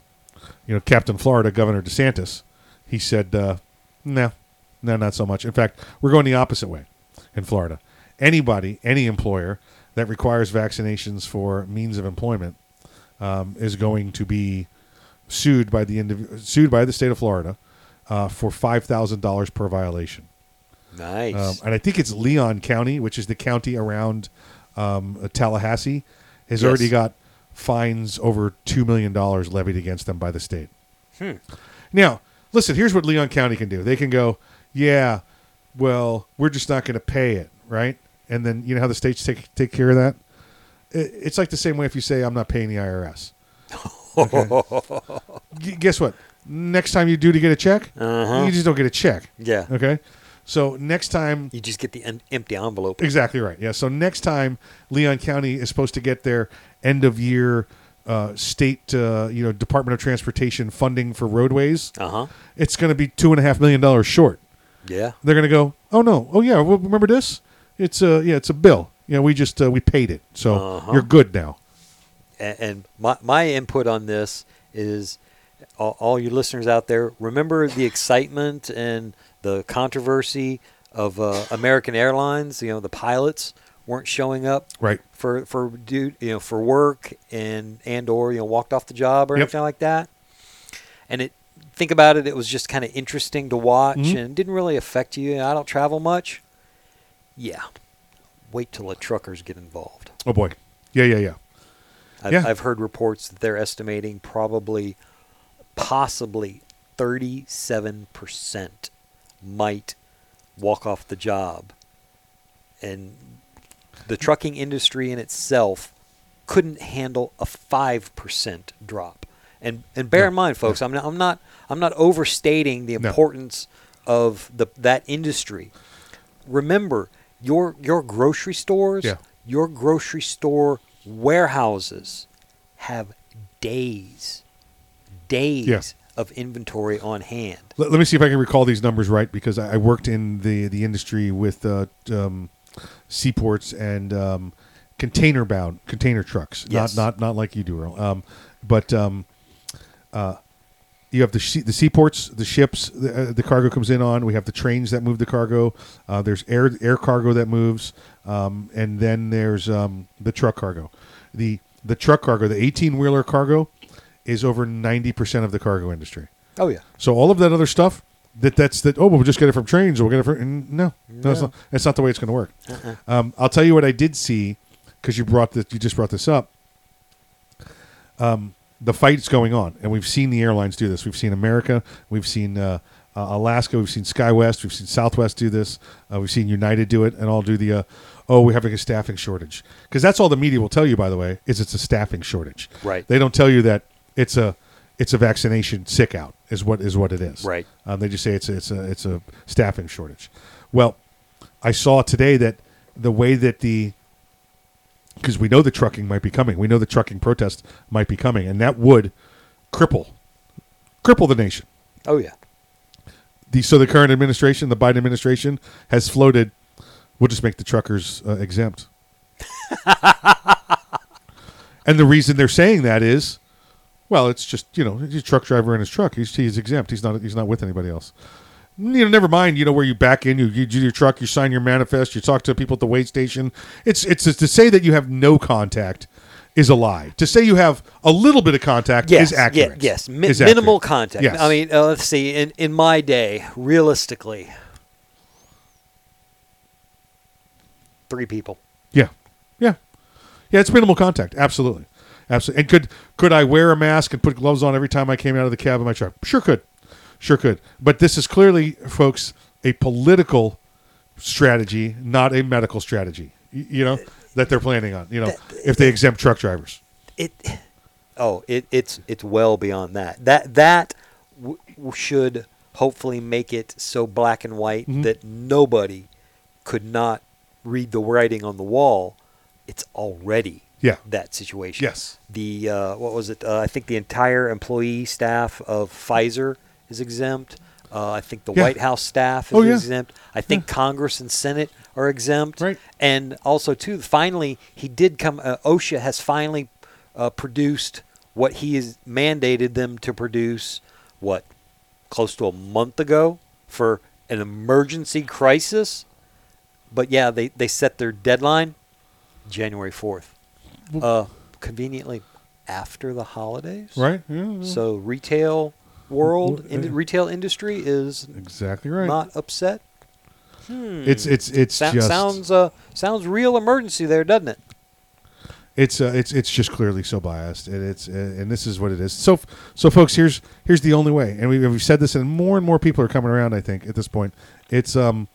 you know Captain Florida, Governor DeSantis, he said, uh, "No, no, not so much. In fact, we're going the opposite way in Florida. Anybody, any employer that requires vaccinations for means of employment um, is going to be sued by the indiv- sued by the state of Florida uh, for five thousand dollars per violation. Nice. Um, and I think it's Leon County, which is the county around um, Tallahassee, has Yes. already got fines over two million dollars levied against them by the state. Hmm. Now, listen. Here's what Leon County can do. They can go, yeah, well, we're just not going to pay it, right? And then you know how the states take take care of that. It, it's like the same way if you say I'm not paying the IRS. Okay. G- guess what? Next time you do to get a check, Uh-huh. you just don't get a check. Yeah. Okay. So next time You just get the en- empty envelope. Exactly right. Yeah. So next time Leon County is supposed to get their end of year uh, state, uh, you know, Department of Transportation funding for roadways, Uh-huh. it's going to be two and a half million dollars short. Yeah. They're going to go, oh no, oh yeah, well, remember this? It's a yeah, it's a bill. Yeah, we just uh, we paid it, so Uh-huh. you're good now. and, and my, my input on this is all, all you listeners out there remember the excitement and the controversy of uh, American Airlines you know the pilots weren't showing up Right. for for do you know for work and and or you know walked off the job or Yep. anything like that and it think about it it was just kind of interesting to watch Mhm. and didn't really affect you I don't travel much yeah wait till the truckers get involved Oh boy, yeah, yeah, yeah. I've, Yeah. I've heard reports that they're estimating probably, possibly 37% might walk off the job. And the trucking industry in itself couldn't handle a 5% drop. And, and bear in mind, folks, I'm not, I'm not, I'm not overstating the No. importance of the, that industry. Remember, your, your grocery stores, Yeah. your grocery store warehouses have days, days Yeah. of inventory on hand. Let, let me see if I can recall these numbers right because I, I worked in the the industry with uh, um, seaports and um, container bound container trucks. Yes. Not not not like you do, Earl. Um, but um, uh, you have the sea, the seaports, the ships, the, uh, the cargo comes in on. We have the trains that move the cargo. Uh, there's air air cargo that moves, um, and then there's um, the truck cargo. The the truck cargo, the 18 wheeler cargo, is over 90 percent of the cargo industry. Oh yeah. So all of that other stuff that that's that. Oh, we'll just get it from trains. We'll get it from no, no, it's No. not, that's not the way it's going to work. Uh-uh. Um, I'll tell you what I did see because you brought this. You just brought this up. Um, the fight's going on, and we've seen the airlines do this. We've seen America. We've seen uh, uh, Alaska. We've seen SkyWest. We've seen Southwest do this. Uh, we've seen United do it, and all do the. Uh, oh, we're having a staffing shortage because that's all the media will tell you. By the way, is it's a staffing shortage. Right. They don't tell you that it's a it's a vaccination sick out is what is what it is. Right. Um, they just say it's a, it's a it's a staffing shortage. Well, I saw today that the way that the because we know the trucking might be coming, we know the trucking protest might be coming, and that would cripple cripple the nation. Oh yeah. The so the current administration, the Biden administration, has floated. We'll just make the truckers uh, exempt. and the reason they're saying that is, well, it's just you know he's a truck driver in his truck. He's he's exempt. He's not he's not with anybody else. You know, never mind. You know where you back in, you, you do your truck, you sign your manifest, you talk to people at the wait station. It's it's to say that you have no contact is a lie. To say you have a little bit of contact Yes, is accurate. ye- yes, mi- Is minimal accurate. contact. Yes. I mean, uh, let's see. In in my day, realistically, three people. Yeah, yeah, yeah. It's minimal contact. Absolutely, absolutely. And could could I wear a mask and put gloves on every time I came out of the cab of my truck? Sure could, sure could. But this is clearly, folks, a political strategy, not a medical strategy. You know that they're planning on. You know, if they exempt truck drivers. It. Oh, it, it's it's well beyond that. That that w- should hopefully make it so black and white Mhm. that nobody could not read the writing on the wall. It's already Yeah. that situation. Yes. The uh, what was it? Uh, I think the entire employee staff of Pfizer is exempt. Uh, I think the Yeah. White House staff is Oh, yeah. exempt. I think Congress and Senate are exempt. Right. And also, too, finally, he did come. Uh, OSHA has finally uh, produced what he has mandated them to produce. What, close to a month ago for an emergency crisis. But yeah, they, they set their deadline January 4th. Uh, conveniently after the holidays. Right, yeah, yeah. So retail world, in, yeah. retail industry is Exactly right. not upset. Hmm. It's- it's- it's Sou- just- sounds uh, sounds real emergency there, doesn't it? It's uh, it's it's just clearly so biased, and it's uh, and this is what it is. So so folks, here's here's the only way, and we, we've said this, and more and more people are coming around. I think at this point, it's um,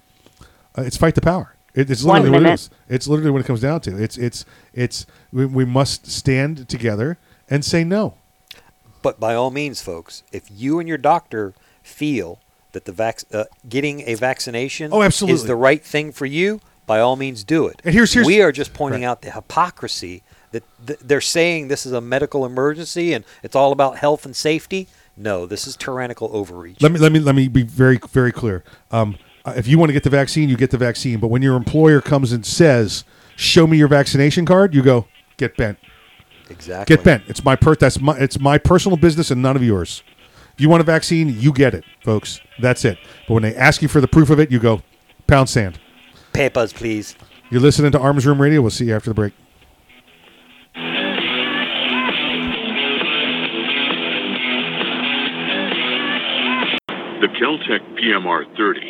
uh, it's fight the power. It, it's literally what it It's literally what it comes down to. It's it's it's we, we must stand together and say no. But by all means, folks, if you and your doctor feel that the vac- uh, getting a vaccination Oh, is the right thing for you, by all means do it. And here's- here's- we are just pointing Right. out the hypocrisy that th- they're saying this is a medical emergency and it's all about health and safety. No, this is tyrannical overreach. Let me let me let me be very very clear. Um, uh, if you want to get the vaccine, you get the vaccine. But when your employer comes and says, "Show me your vaccination card," you go get bent. Exactly. Get bent. It's my per- That's my. It's my personal business and none of yours. If you want a vaccine, you get it, folks. That's it. But when they ask you for the proof of it, you go pound sand. Papers, please. You're listening to Arms Room Radio. We'll see you after the break. The Keltec PMR 30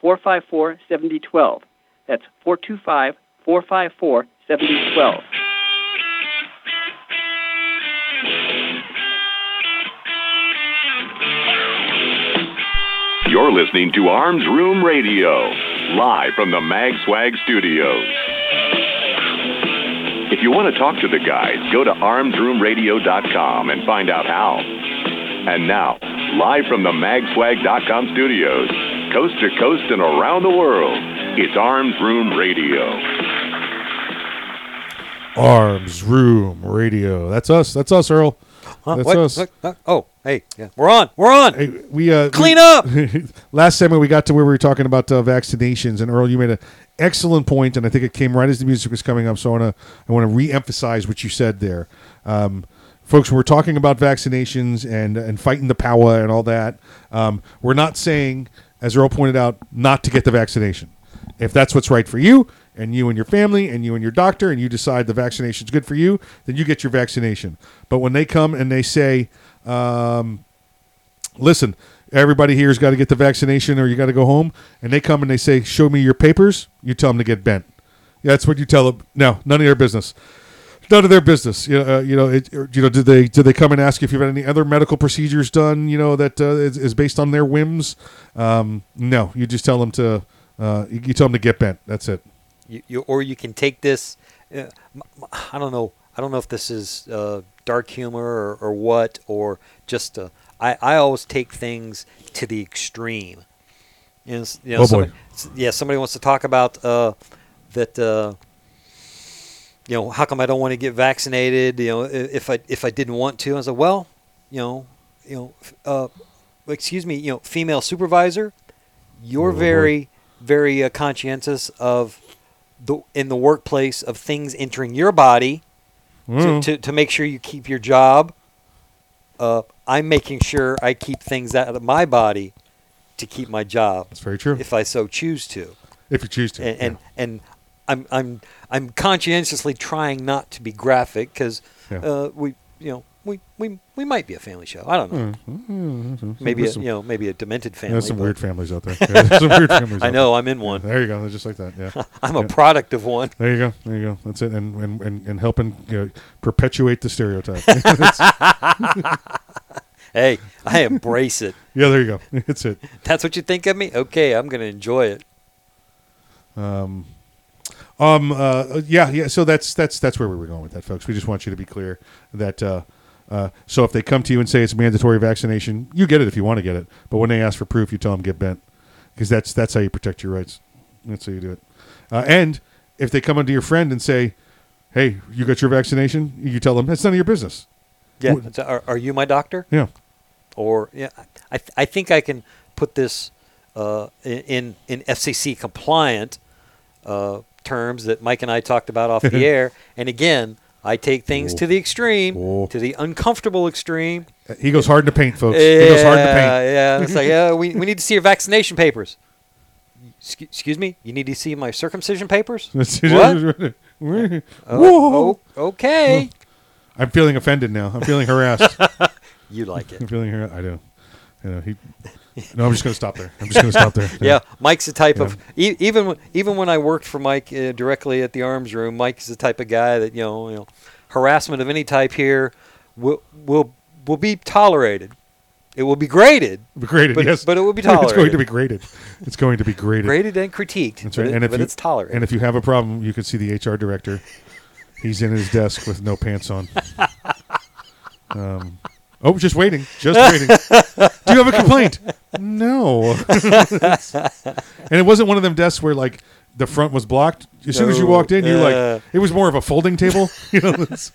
454 7012. That's 425 454 7012. You're listening to Arms Room Radio, live from the Mag Swag Studios. If you want to talk to the guys, go to armsroomradio.com and find out how. And now, live from the magswag.com studios, coast to coast and around the world, it's Arms Room Radio. Arms Room Radio. That's us. That's us, Earl. Huh? That's What? us. What? Huh? Oh, hey, yeah, we're on. We're on. Hey, we uh, Clean we- up. last segment we got to where we were talking about uh, vaccinations, and Earl, you made an excellent point, and I think it came right as the music was coming up. So I want to I want to re-emphasize what you said there, um, folks. We're talking about vaccinations and and fighting the power and all that, um, we're not saying, as Earl pointed out, not to get the vaccination. If that's what's right for you and you and your family and you and your doctor and you decide the vaccination's good for you, then you get your vaccination. But when they come and they say, um, listen, everybody here's got to get the vaccination or you got to go home, and they come and they say, show me your papers, you tell them to get bent. That's what you tell them. No, none of your business. None of their business. You know, uh, you know, it, you know. Did they did they come and ask if you've had any other medical procedures done? You know that uh, is, is based on their whims. Um, no, you just tell them to. Uh, you, you tell them to get bent. That's it. You, you, or you can take this. Uh, I don't know. I don't know if this is uh, dark humor or, or what, or just. Uh, I I always take things to the extreme. You know, you know, Oh, boy. somebody, yeah, somebody wants to talk about uh, that. You know, how come I don't want to get vaccinated? You know, if I if I didn't want to, I was like, well, you know, you know, uh, excuse me, you know, female supervisor, you're boy. very very uh, conscientious of the in the workplace of things entering your body Mm. to, to, to make sure you keep your job. Uh, I'm making sure I keep things out of my body to keep my job. That's very true. If I so choose to. If you choose to, And and, and I'm I'm I'm conscientiously trying not to be graphic because Yeah. uh, we you know we, we we might be a family show. I don't know. Mm. Maybe a, some- you know maybe a demented family. There's some weird families out there. Yeah, there's some weird families. I know. there. I'm in one. There you go. They're just like that. Yeah. I'm a product of one. There you go. There you go. That's it. And and and, and helping you know, perpetuate the stereotype. Hey, I embrace it. Yeah, there you go. That's it. That's what you think of me? Okay, I'm going to enjoy it. Um, um, uh, yeah, yeah. So that's that's that's where we were going with that, folks. We just want you to be clear that. Uh, uh, so if they come to you and say it's mandatory vaccination, you get it if you want to get it. But when they ask for proof, you tell them get bent, because that's that's how you protect your rights. That's how you do it. Uh, and if they come up to your friend and say, "Hey, you got your vaccination," you tell them that's none of your business. Yeah. Are, are you my doctor? Yeah. Or yeah, I th- I think I can put this uh, in in FCC compliant uh, terms that Mike and I talked about off the air. And again, I take things to the extreme, to the uncomfortable extreme. He goes hard to paint, folks. Yeah, he goes hard the paint. yeah. It's like, yeah, we, we need to see your vaccination papers. Excuse me, you need to see my circumcision papers. what? Uh, Whoa. Oh, oh, okay. I'm feeling offended now. I'm feeling harassed. You like it. I'm feeling harassed. I do. You know, he. No, I'm just going to stop there. I'm just going to stop there. yeah, Mike's the type Yeah. of e- even when- even when I worked for Mike uh, directly at the arms room, Mike's the type of guy that you know, you know, harassment of any type here will will will be tolerated. It will be graded. Be graded, but, yes. but it will be tolerated. It's going to be graded. It's going to be graded. Graded and critiqued. That's but right. it- and if but you, it's tolerated. And if you have a problem, you can see the HR director. He's in his desk with no pants on. Um, oh, just waiting. Just waiting. Do you have a complaint? No. and it wasn't one of them desks where like the front was blocked. As soon as you No. walked in, you're Uh. like, it was more of a folding table. You know, it's-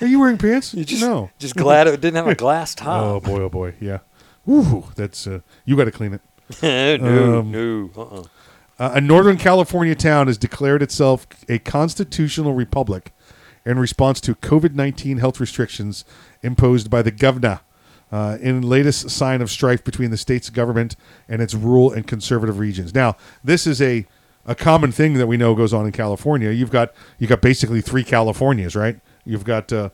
are you wearing pants? You just no. just glad it didn't have a glass top. Oh boy, oh boy, yeah. Ooh, that's uh, you got to clean it. no, Um, no, uh-uh. uh, a Northern California town has declared itself a constitutional republic in response to COVID 19 health restrictions imposed by the governor. Uh, in latest sign of strife between the state's government and its rural and conservative regions. Now, this is a, a common thing that we know goes on in California. You've got you got basically three Californias, right? You've got uh,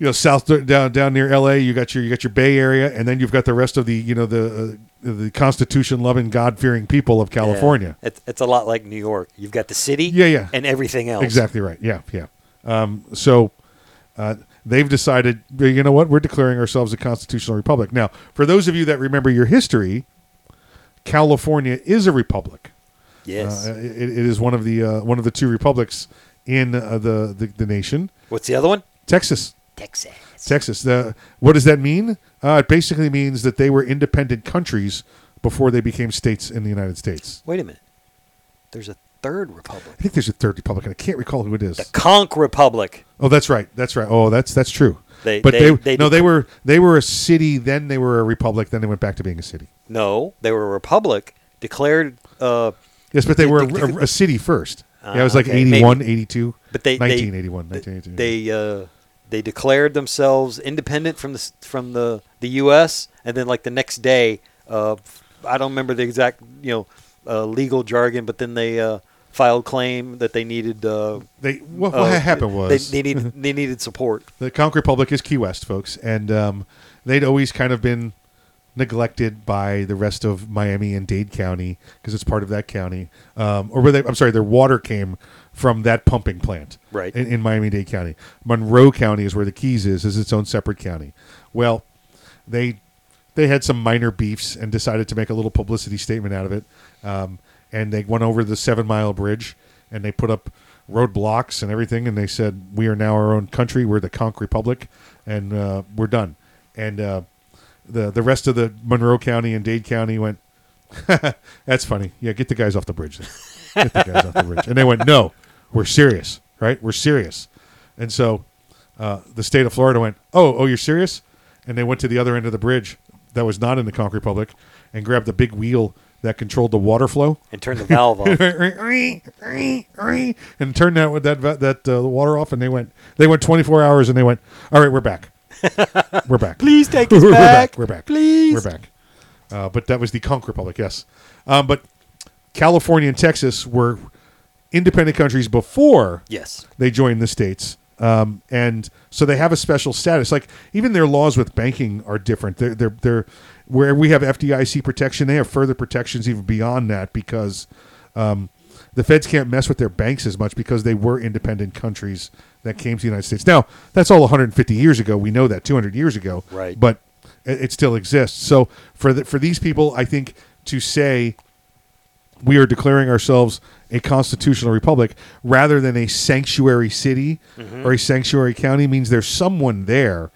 you know south down down near L.A. You got your you got your Bay Area, and then you've got the rest of the you know the uh, the Constitution loving, God fearing people of California. Yeah. It's, it's a lot like New York. You've got the city Yeah, yeah. and everything else. Exactly right. Yeah, yeah. Um, so uh, they've decided, you know what, we're declaring ourselves a constitutional republic. Now, for those of you that remember your history, California is a republic. Yes. Uh, it, it is one of the uh, one of the two republics in uh, the, the the nation. What's the other one? Texas. Texas. Texas. The, what does that mean? Uh, it basically means that they were independent countries before they became states in the United States. Wait a minute. There's a third republic. I think there's a third republic, and I can't recall who it is. The Conch Republic. Oh, that's right. That's right. Oh, that's that's true. They- but they- they, they no, dec- they were they were a city. Then they were a republic. Then they went back to being a city. No, they were a republic declared. Uh, Yes, but they were de- a, a city first. Uh, yeah, it was like okay, 81, maybe. 82, But they, they 1982. They uh, they declared themselves independent from the s- from the the U.S. and then like the next day, uh, I don't remember the exact you know uh, legal jargon, but then they uh, filed claim that they needed. Uh, They what, uh, happened was they, they needed they needed support. The Conch Republic is Key West, folks, and um, they'd always kind of been neglected by the rest of Miami and Dade County because it's part of that county. Um, or were they? I'm sorry, their water came from that pumping plant, Right. in, in Miami Dade County. Monroe County is where the Keys is, is its own separate county. Well, they they had some minor beefs and decided to make a little publicity statement out of it. Um, and they went over the Seven Mile Bridge and they put up roadblocks and everything. And they said, "We are now our own country. We're the Conch Republic, and uh, we're done." And uh, the the rest of the Monroe County and Dade County went, "That's funny. Yeah, get the guys off the bridge. Get the guys off the bridge." And they went, "No, we're serious, right? We're serious." And so uh, the state of Florida went, "Oh, oh, you're serious?" And they went to the other end of the bridge that was not in the Conch Republic and grabbed the big wheel that controlled the water flow And turned the valve off. and turned that that that, that uh, the water off. And they went they went 24 hours and they went, "All right, we're back. We're back. Please take us we're back. We're back. Please. We're back." Uh, but that was the Conch Republic, yes. Um, but California and Texas were independent countries before Yes. they joined the states. Um, and so they have a special status. Like even their laws with banking are different. They're, they're, they're where we have FDIC protection, they have further protections even beyond that because um, the feds can't mess with their banks as much because they were independent countries that came to the United States. Now that's all 150 years ago. We know that 200 years ago, Right. But it, it still exists. So for the, for these people, I think to say we are declaring ourselves a constitutional republic rather than a sanctuary city Mhm. or a sanctuary county means there's someone there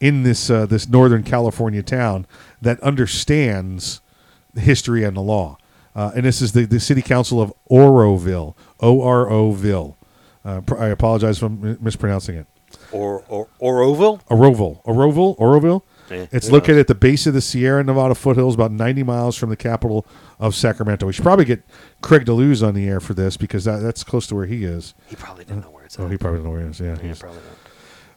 in this uh, this northern California town that understands the history and the law. Uh, and this is the, the city council of Oroville, O R O Ville. Uh, I apologize for I'm mispronouncing it. Or or Oroville. Oroville, Oroville, Oroville. Yeah, it's located knows? at the base of the Sierra Nevada foothills, about 90 miles from the capital of Sacramento. We should probably get Craig DeLuz on the air for this because that, that's close to where he is. He probably didn't know where it's Oh, he probably doesn't know where it is. Yeah, Yeah, he's- probably not.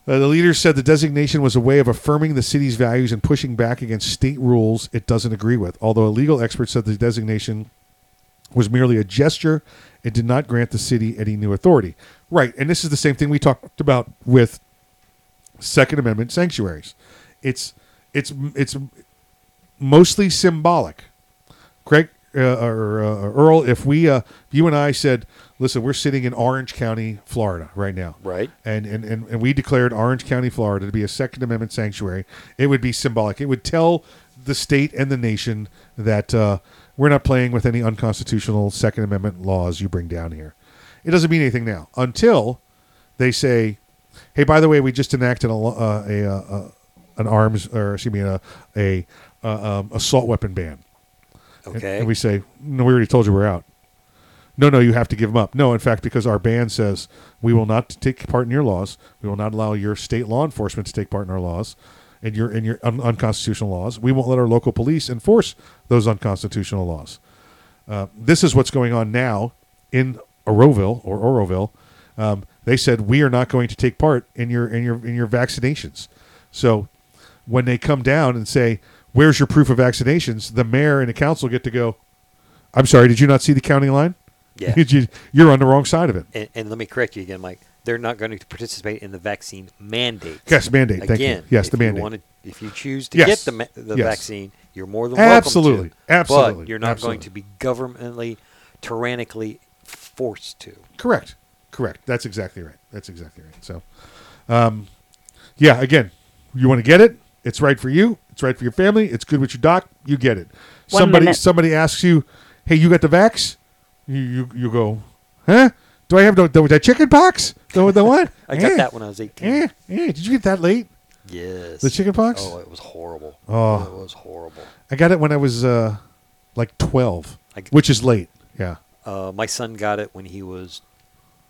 Uh, the leader said the designation was a way of affirming the city's values and pushing back against state rules it doesn't agree with. Although a legal expert said the designation was merely a gesture, it did not grant the city any new authority. Right, and this is the same thing we talked about with Second Amendment sanctuaries. It's it's it's mostly symbolic. Craig uh, or uh, Earl, if we, uh, if you and I said, listen, we're sitting in Orange County, Florida, right now, Right. and and, and and we declared Orange County, Florida, to be a Second Amendment sanctuary, it would be symbolic. It would tell the state and the nation that uh, we're not playing with any unconstitutional Second Amendment laws you bring down here. It doesn't mean anything now until they say, "Hey, by the way, we just enacted a uh, a, uh, uh, an arms or excuse me a a uh, um, assault weapon ban." And- Okay. And we say, "No, we already told you we're out." No, no, you have to give them up. No, in fact, because our ban says we will not take part in your laws. We will not allow your state law enforcement to take part in our laws and your and your un- unconstitutional laws. We won't let our local police enforce those unconstitutional laws. Uh, this is what's going on now in Oroville or Oroville. Um, they said we are not going to take part in your in your in your vaccinations. So when they come down and say, "Where's your proof of vaccinations?" the mayor and the council get to go. I'm sorry, did you not see the county line? Yeah. You- You're on the wrong side of it. And, and let me correct you again, Mike. They're not going to participate in the vaccine mandate. Yes, mandate. Thank you. Again, Yes, the mandate. wanna- if you choose to Yes. get the the Yes. vaccine, you're more than welcome Absolutely. to. Absolutely. But you're not Absolutely. going to be governmentally, tyrannically forced to. Correct. Correct. That's exactly right. That's exactly right. So, um, yeah, again, you want to get it? It's right for you. It's right for your family. It's good with your doc. You get it. One somebody minute. somebody asks you, "Hey, you got the vax?" You you, you go, "Huh? Do I have the, the, the chicken pox? The, the what?" I got Eh, that when I was 18. eh, eh, Did you get that late? Yes. The chicken pox? Oh, it was horrible. Oh, it was horrible. I got it when I was uh, like twelve, I g- which is late. Yeah. Uh, my son got it when he was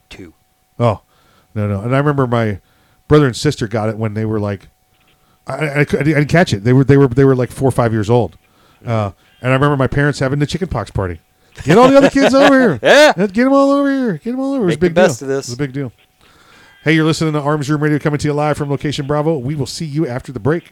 two. Oh, no, no. And I remember my brother and sister got it when they were like, I, I, I didn't catch it. They were they were they were like four or five years old. Uh, and I remember my parents having the chicken pox party. Get all the other kids over here. Yeah. Get them all over here. Get them all over. It was a Make the best deal. of this. It was a big deal. Hey, you're listening to Arms Room Radio coming to you live from Location Bravo. We will see you after the break.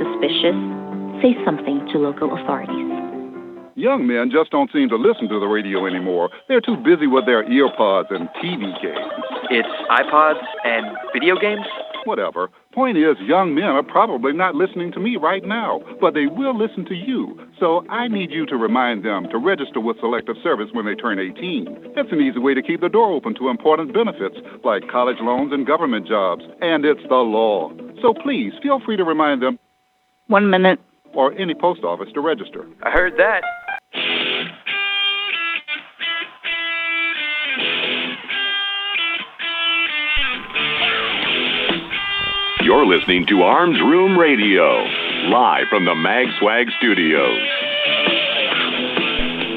suspicious, say something to local authorities. Young men just don't seem to listen to the radio anymore. They're too busy with their earpods and TV games. It's iPods and video games? Whatever. Point is, young men are probably not listening to me right now, but they will listen to you. So I need you to remind them to register with Selective Service when they turn 18. That's an easy way to keep the door open to important benefits like college loans and government jobs. And it's the law. So please feel free to remind them One minute. or any post office to register. I heard that. You're listening to Arms Room Radio, live from the Mag Swag studios.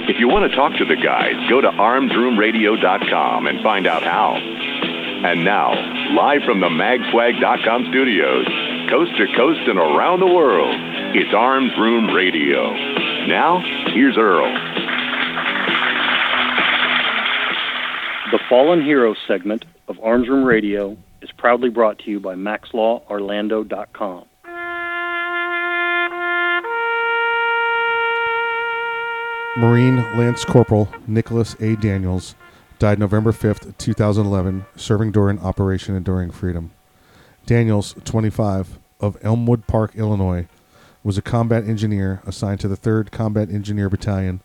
If you want to talk to the guys, go to armsroomradio.com and find out how. And now, live from the magswag.com studios, coast to coast and around the world, it's Arms Room Radio. Now, here's Earl. The Fallen Hero segment of Arms Room Radio is proudly brought to you by MaxLawOrlando.com. Marine Lance Corporal Nicholas A. Daniels died November 5th, 2011, serving during Operation Enduring Freedom. Daniels, 25, of Elmwood Park, Illinois, was a combat engineer assigned to the 3rd Combat Engineer Battalion,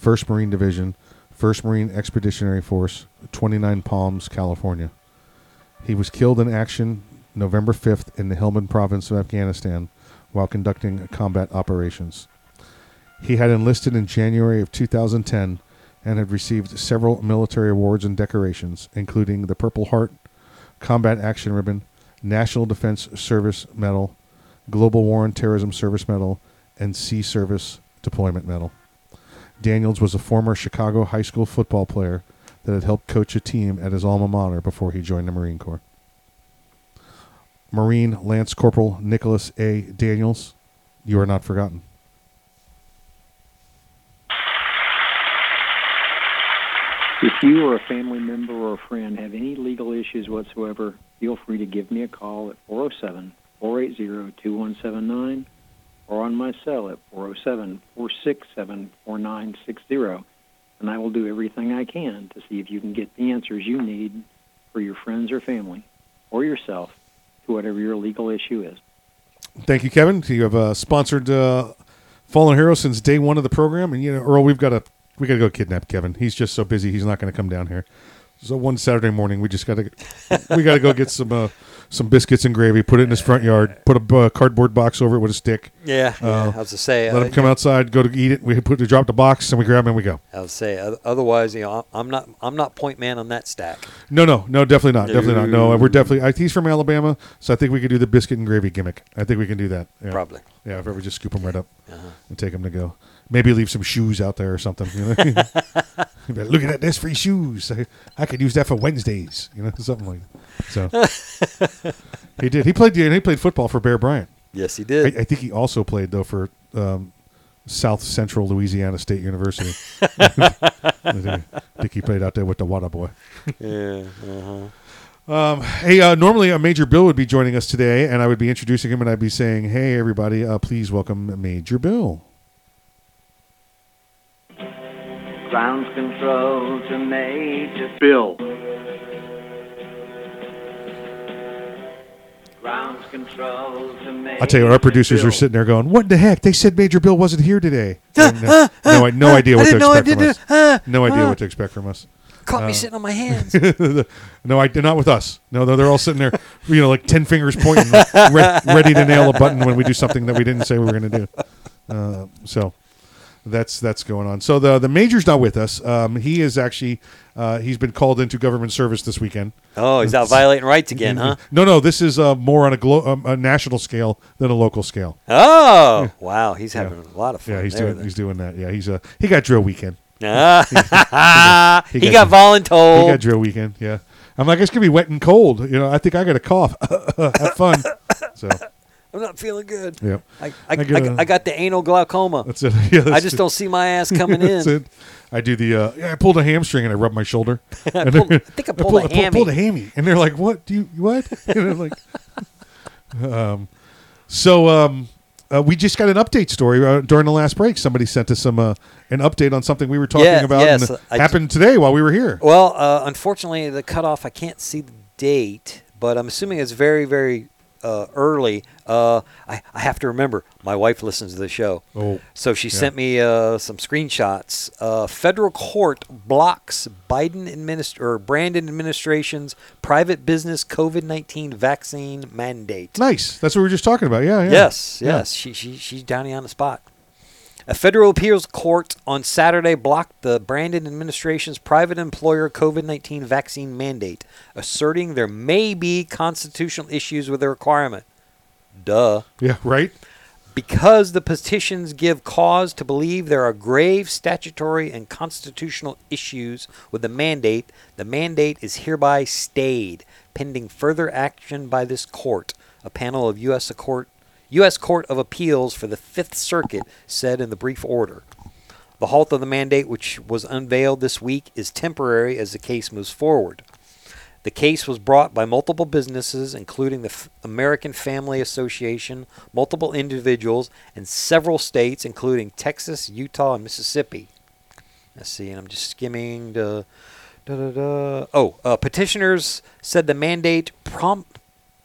1st Marine Division, 1st Marine Expeditionary Force, 29 Palms, California. He was killed in action November 5th in the Helmand province of Afghanistan while conducting combat operations. He had enlisted in January of 2010 and had received several military awards and decorations, including the Purple Heart, Combat Action Ribbon, National Defense Service Medal, Global War on Terrorism Service Medal, and Sea Service Deployment Medal. Daniels was a former Chicago high school football player that had helped coach a team at his alma mater before he joined the Marine Corps. Marine Lance Corporal Nicholas A. Daniels, you are not forgotten. If you or a family member or friend have any legal issues whatsoever, feel free to give me a call at 407 480 2179 or on my cell at 407 467 4960, and I will do everything I can to see if you can get the answers you need for your friends or family or yourself to whatever your legal issue is. Thank you, Kevin. You have uh, sponsored uh, Fallen Hero since day one of the program, and you know, Earl, we've got to we got to go kidnap Kevin. He's just so busy; he's not going to come down here. So one Saturday morning, we just got to we got to go get some uh, some biscuits and gravy, put it in his front yard, put a uh, cardboard box over it with a stick. Yeah, yeah, Uh, I was to say, let uh, him come outside, go to eat it. We put we drop the box, and we grab him and we go. I would say otherwise, you know, I'm not I'm not point man on that stack. No, no, no, definitely not, definitely not. No, No. we're definitely. I, he's from Alabama, so I think we could do the biscuit and gravy gimmick. I think we can do that. Yeah. Probably. Yeah, if ever just scoop him right up Uh-huh. and take him to go. Maybe leave some shoes out there or something. You know? Like, Look at that, there's free shoes. I, I could use that for Wednesdays. You know, something like that. So he did. He played. He played football for Bear Bryant. Yes, he did. I, I think he also played though for um, South Central Louisiana State University. I think- he played out there with the Water Boy. Yeah. Uh-huh. Um, hey, uh, normally uh, Major Bill would be joining us today, and I would be introducing him, and I'd be saying, "Hey, everybody, uh, please welcome Major Bill." Ground control to Major Bill. Ground control to Major I'll tell you what, our producers are sitting there going, "What the heck? They said Major Bill wasn't here today." And, uh, no, I- no idea I what to didn't I expect from us. it. No idea what to expect from us. Caught me Uh, sitting on my hands. no, I not with us. No, no, they're all sitting there, you know, like ten fingers pointing, re- ready to nail a button when we do something that we didn't say we were going to do. Uh, so that's that's going on. So the the major's not with us. Um, he is actually uh, he's been called into government service this weekend. Oh, he's out violating rights again, huh? No, no, this is uh, more on a, glo- um, a national scale than a local scale. Oh, wow, he's having a lot of fun. Yeah, he's there, doing then. he's doing that. Yeah, he's uh, he got drill weekend. Ah, he got voluntold. He got drill weekend. Yeah, I'm like it's gonna be wet and cold. You know, I think I got a cough. Have fun. So I'm not feeling good. Yep. I, I, I I, got the anal glaucoma. That's it. Yeah, I just it. don't see my ass coming That's in. it. I do the uh, yeah. I pulled a hamstring and I rubbed my shoulder. I pulled- I think I pulled a pulled, hammy. pulled a hammy, and they're like, "What? Do you what?" And I'm like, um, so um, uh, we just got an update story uh, during the last break. Somebody sent us some uh, an update on something we were talking Yeah, about. yes, and I- happened today while we were here. Well, uh, unfortunately, the cutoff, I can't see the date, but I'm assuming it's very, very uh, early. Uh, I, I have to remember, my wife listens to the show. Oh, So she yeah. sent me uh, some screenshots. Uh, federal court blocks Biden administ- or Brandon administration's private business COVID 19 vaccine mandate. Nice. That's what we were just talking about. Yeah. yeah. Yes, Yeah. yes. She, she, she's down on the spot. A federal appeals court on Saturday blocked the Brandon administration's private employer COVID 19 vaccine mandate, asserting there may be constitutional issues with the requirement. Duh. Yeah. Right. Because the petitions give cause to believe there are grave statutory and constitutional issues with the mandate, the mandate is hereby stayed pending further action by this court. A panel of U.S. Court, U.S. Court of Appeals for the Fifth Circuit said in the brief order. The halt of the mandate, which was unveiled this week, is temporary as the case moves forward. The case was brought by multiple businesses, including the F- American Family Association, multiple individuals, and several states, including Texas, Utah, and Mississippi. Let's see, and I'm just skimming. Da, da, da. Oh, uh, petitioners said the mandate prom-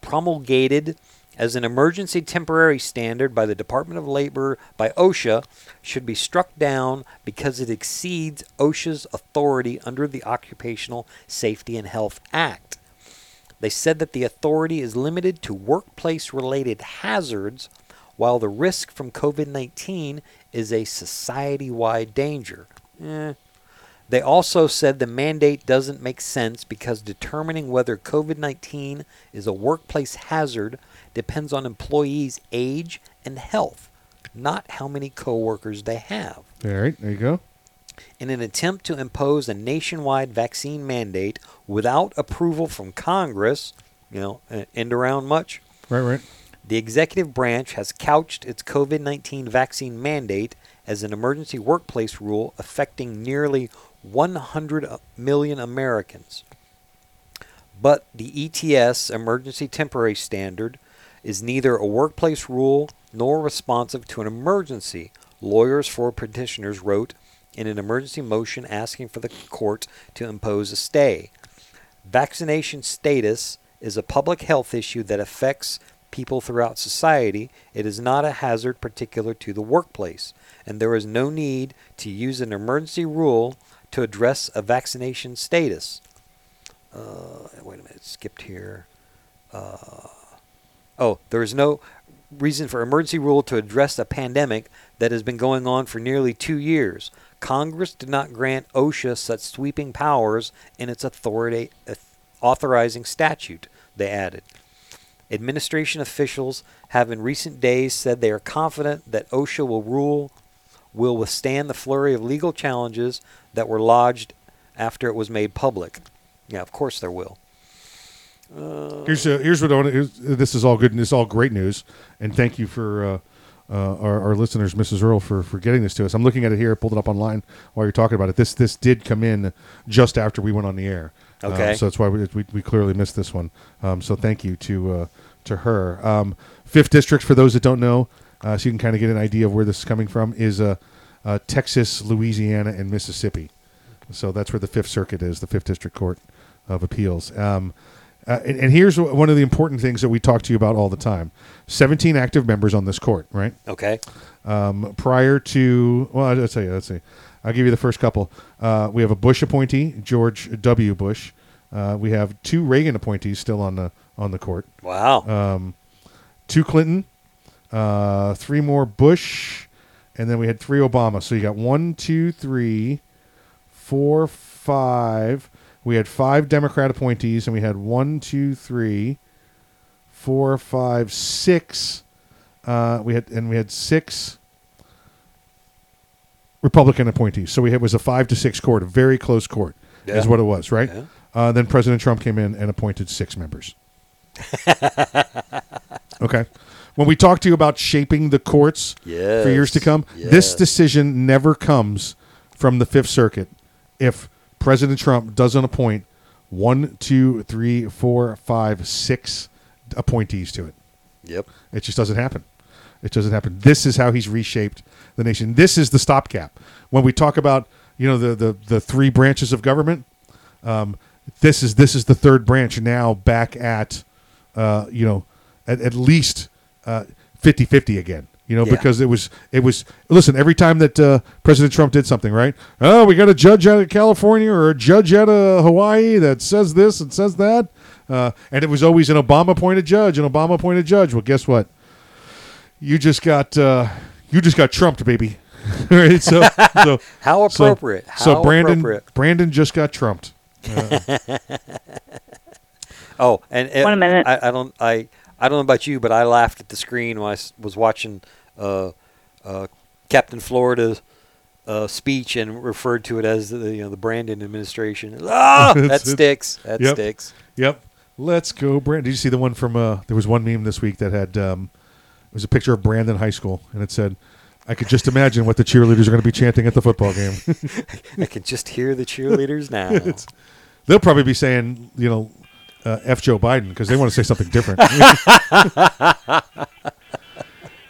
promulgated as an emergency temporary standard by the Department of Labor by OSHA should be struck down because it exceeds OSHA's authority under the Occupational Safety and Health Act. They said that the authority is limited to workplace related hazards, while the risk from COVID 19 is a society wide danger. Eh. They also said the mandate doesn't make sense because determining whether COVID 19 is a workplace hazard depends on employees' age and health, not how many coworkers they have. All right. There you go. In an attempt to impose a nationwide vaccine mandate without approval from Congress, you know, uh, end around much, Right. Right. the executive branch has couched its COVID 19 vaccine mandate as an emergency workplace rule affecting nearly 100 million Americans. But the ETS, Emergency Temporary Standard, is neither a workplace rule nor responsive to an emergency, lawyers for petitioners wrote in an emergency motion asking for the court to impose a stay. Vaccination status is a public health issue that affects people throughout society. It is not a hazard particular to the workplace, and there is no need to use an emergency rule to address a vaccination status. Uh, wait a minute, skipped here. Uh, oh, there is no reason for emergency rule to address a pandemic that has been going on for nearly two years. Congress did not grant OSHA such sweeping powers in its authority uh, authorizing statute, they added. Administration officials have in recent days said they are confident that OSHA will rule will withstand the flurry of legal challenges that were lodged after it was made public. Yeah, of course there will. Uh, Here's uh, here's what I want. This is all good. and This is all great news, and thank you for uh, uh, our, our listeners, Mrs. Earl, for for getting this to us. I'm looking at it here. Pulled it up online while you're talking about it. This this did come in just after we went on the air. Uh, Okay. so that's why we, we, we clearly missed this one. Um, so thank you to uh, to her. Um, Fifth district, for those that don't know, uh, so you can kind of get an idea of where this is coming from, is uh, uh, Texas, Louisiana, and Mississippi. So that's where the Fifth Circuit is, the Fifth District Court of Appeals. Um, uh, and, and here's one of the important things that we talk to you about all the time: 17 active members on this court, right? Okay. Um, prior to, well, I'll tell you. Let's see. I'll give you the first couple. Uh, we have a Bush appointee, George W. Bush. Uh, we have two Reagan appointees still on the on the court. Wow. Um, two Clinton, uh, three more Bush, and then we had three Obama. So you got one, two, three, four, five. We had five Democrat appointees, and we had one, two, three, four, five, six. Uh, we had and we had six Republican appointees. So we had was a five to six court, a very close court, is what it was, right? Yeah. Uh, then President Trump came in and appointed six members. okay. When we talk to you about shaping the courts for years to Yes. come, this decision never comes from the Fifth Circuit if President Trump doesn't appoint one, two, three, four, five, six appointees to it. Yep. It just doesn't happen. It doesn't happen. This is how he's reshaped the nation. This is the stopgap. When we talk about you know the the, the three branches of government, um, this is this is the third branch now back at uh, you know at, at least uh, 50-50 again. You know Yeah. because it was it was listen every time that uh, President Trump did something right. Oh, we got a judge out of California or a judge out of Hawaii that says this and says that, uh, and it was always an Obama appointed judge, an Obama appointed judge. Well, guess what? you just got uh, you just got trumped, baby. right? So, so How appropriate. So, How Brandon appropriate. Brandon just got trumped. Uh, Oh, and, and One minute. I, I don't I I don't know about you, but I laughed at the screen when I was watching uh, uh, Captain Florida's uh, speech and referred to it as the you know the Brandon administration. Ah, that sticks. That yep, sticks. Yep. Let's go, Brandon. Did you see the one from? Uh, there was one meme this week that had um, it was a picture of Brandon High School, and it said, "I could just imagine what the cheerleaders are going to be chanting at the football game." I can just hear the cheerleaders now. It's- They'll probably be saying, you know, uh, "F Joe Biden" because they want to say something different.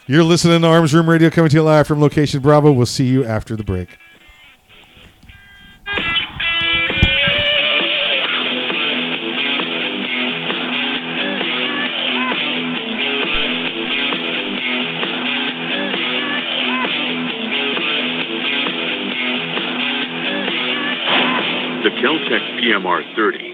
You're listening to Arms Room Radio coming to you live from location Bravo. We'll see you after the break. The Keltec PMR 30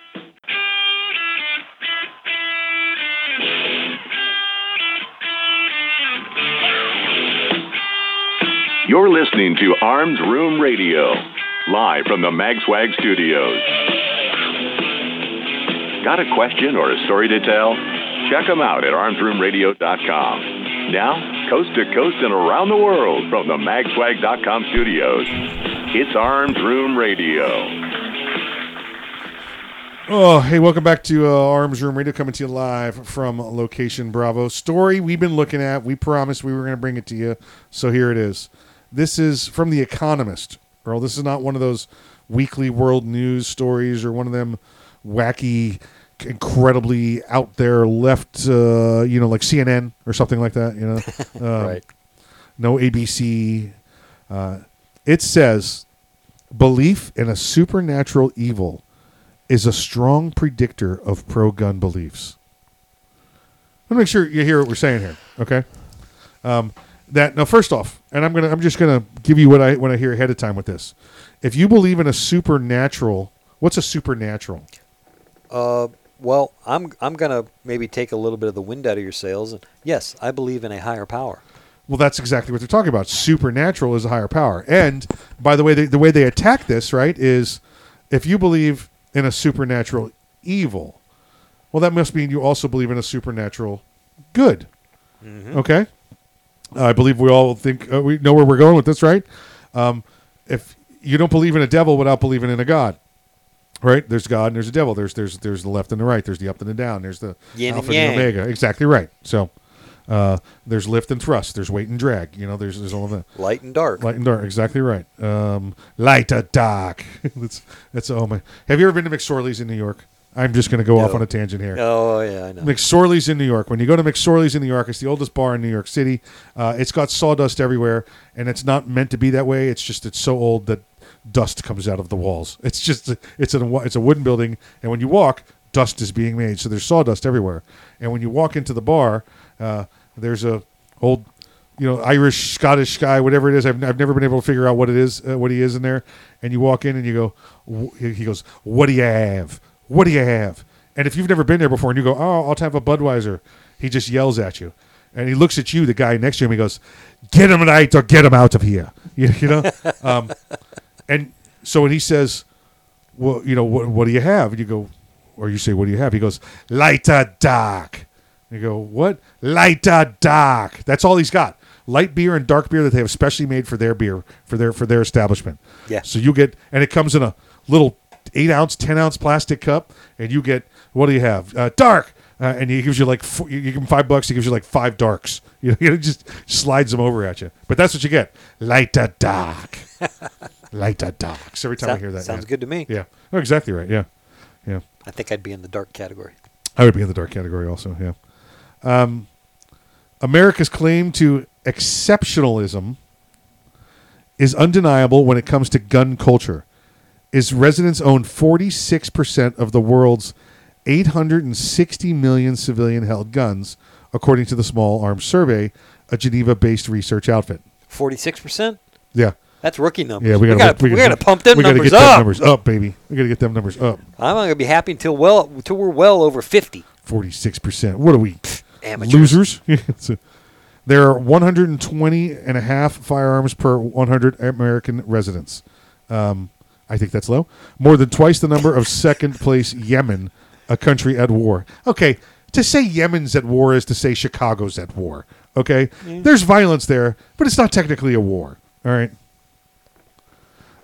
You're listening to Arms Room Radio, live from the MagSwag studios. Got a question or a story to tell? Check them out at armsroomradio.com. Now, coast to coast and around the world from the magswag.com studios, it's Arms Room Radio. Oh, hey, welcome back to uh, Arms Room Radio, coming to you live from location Bravo. Story we've been looking at. We promised we were going to bring it to you, so here it is. This is from The Economist, Earl. This is not one of those weekly world news stories or one of them wacky, incredibly out there left, uh, you know, like CNN or something like that. You know, Um, Right. No ABC. Uh, it says belief in a supernatural evil is a strong predictor of pro-gun beliefs. Let me make sure you hear what we're saying here. Okay. Um, that now, first off, and I'm gonna, I'm just gonna give you what I what I hear ahead of time with this. If you believe in a supernatural, what's a supernatural? Uh, well, I'm I'm gonna maybe take a little bit of the wind out of your sails, and yes, I believe in a higher power. Well, that's exactly what they're talking about. Supernatural is a higher power. And by the way, they, the way they attack this, right, is if you believe in a supernatural evil, well, that must mean you also believe in a supernatural good. Mhm. Okay. I believe we all think uh, we know where we're going with this, right? Um, if you don't believe in a devil without believing in a god, right? There's God and there's a devil. There's there's there's the left and the right. There's the up and the down. There's the Yin alpha and yang. the omega. Exactly right. So uh, there's lift and thrust. There's weight and drag. You know, there's there's all of that. Light and dark. Light and dark. Exactly right. Um, light or dark. that's that's oh my. Have you ever been to McSorley's in New York? I'm just going to go off on a tangent here. Oh yeah, I know. McSorley's in New York. When you go to McSorley's in New York, it's the oldest bar in New York City. Uh, it's got sawdust everywhere, and it's not meant to be that way. It's just it's so old that dust comes out of the walls. It's just it's a it's a wooden building, and when you walk, dust is being made. So there's sawdust everywhere. And when you walk into the bar, uh, there's a old you know Irish Scottish guy, whatever it is. I've, I've never been able to figure out what it is, uh, what he is in there. And you walk in and you go, wh- he goes, "What do you have? What do you have?" And if you've never been there before and you go, "Oh, I'll have a Budweiser," he just yells at you, and he looks at you, the guy next to him. He goes, "Get him right or get him out of here." You, you know, um, and so when he says, "Well, you know, what, what do you have?" and you go, or you say, "What do you have?" He goes, "Light or dark." You go, what? Light or dark. That's all he's got. Light beer and dark beer that they have specially made for their beer for their for their establishment. Yeah. So you get, and it comes in a little eight ounce, ten ounce plastic cup, and you get what do you have? Uh, dark. Uh, and he gives you like four, you give him five bucks. He gives you like five darks. You know, he just slides them over at you. But that's what you get: light or dark, light or dark. So every time I hear that, sounds yeah. good to me. Yeah, oh, exactly right. Yeah, yeah. I think I'd be in the dark category. I would be in the dark category also. Yeah. Um, America's claim to exceptionalism is undeniable when it comes to gun culture. Its residents own 46% of the world's 860 million civilian held guns, according to the Small Arms Survey, a Geneva based research outfit. Forty-six percent. Yeah. That's rookie numbers. Yeah, we gotta, gotta, we gotta pump them we gotta numbers get them up. numbers up, baby. We gotta get them numbers up. I'm not gonna be happy until well until we're well over fifty. Forty-six percent. What are we? Amateurs. Losers. There are 120 and a half firearms per 100 American residents. Um, I think that's low. More than twice the number of second place Yemen, a country at war. Okay, to say Yemen's at war is to say Chicago's at war. Okay, Mm. there's violence there, but it's not technically a war. All right.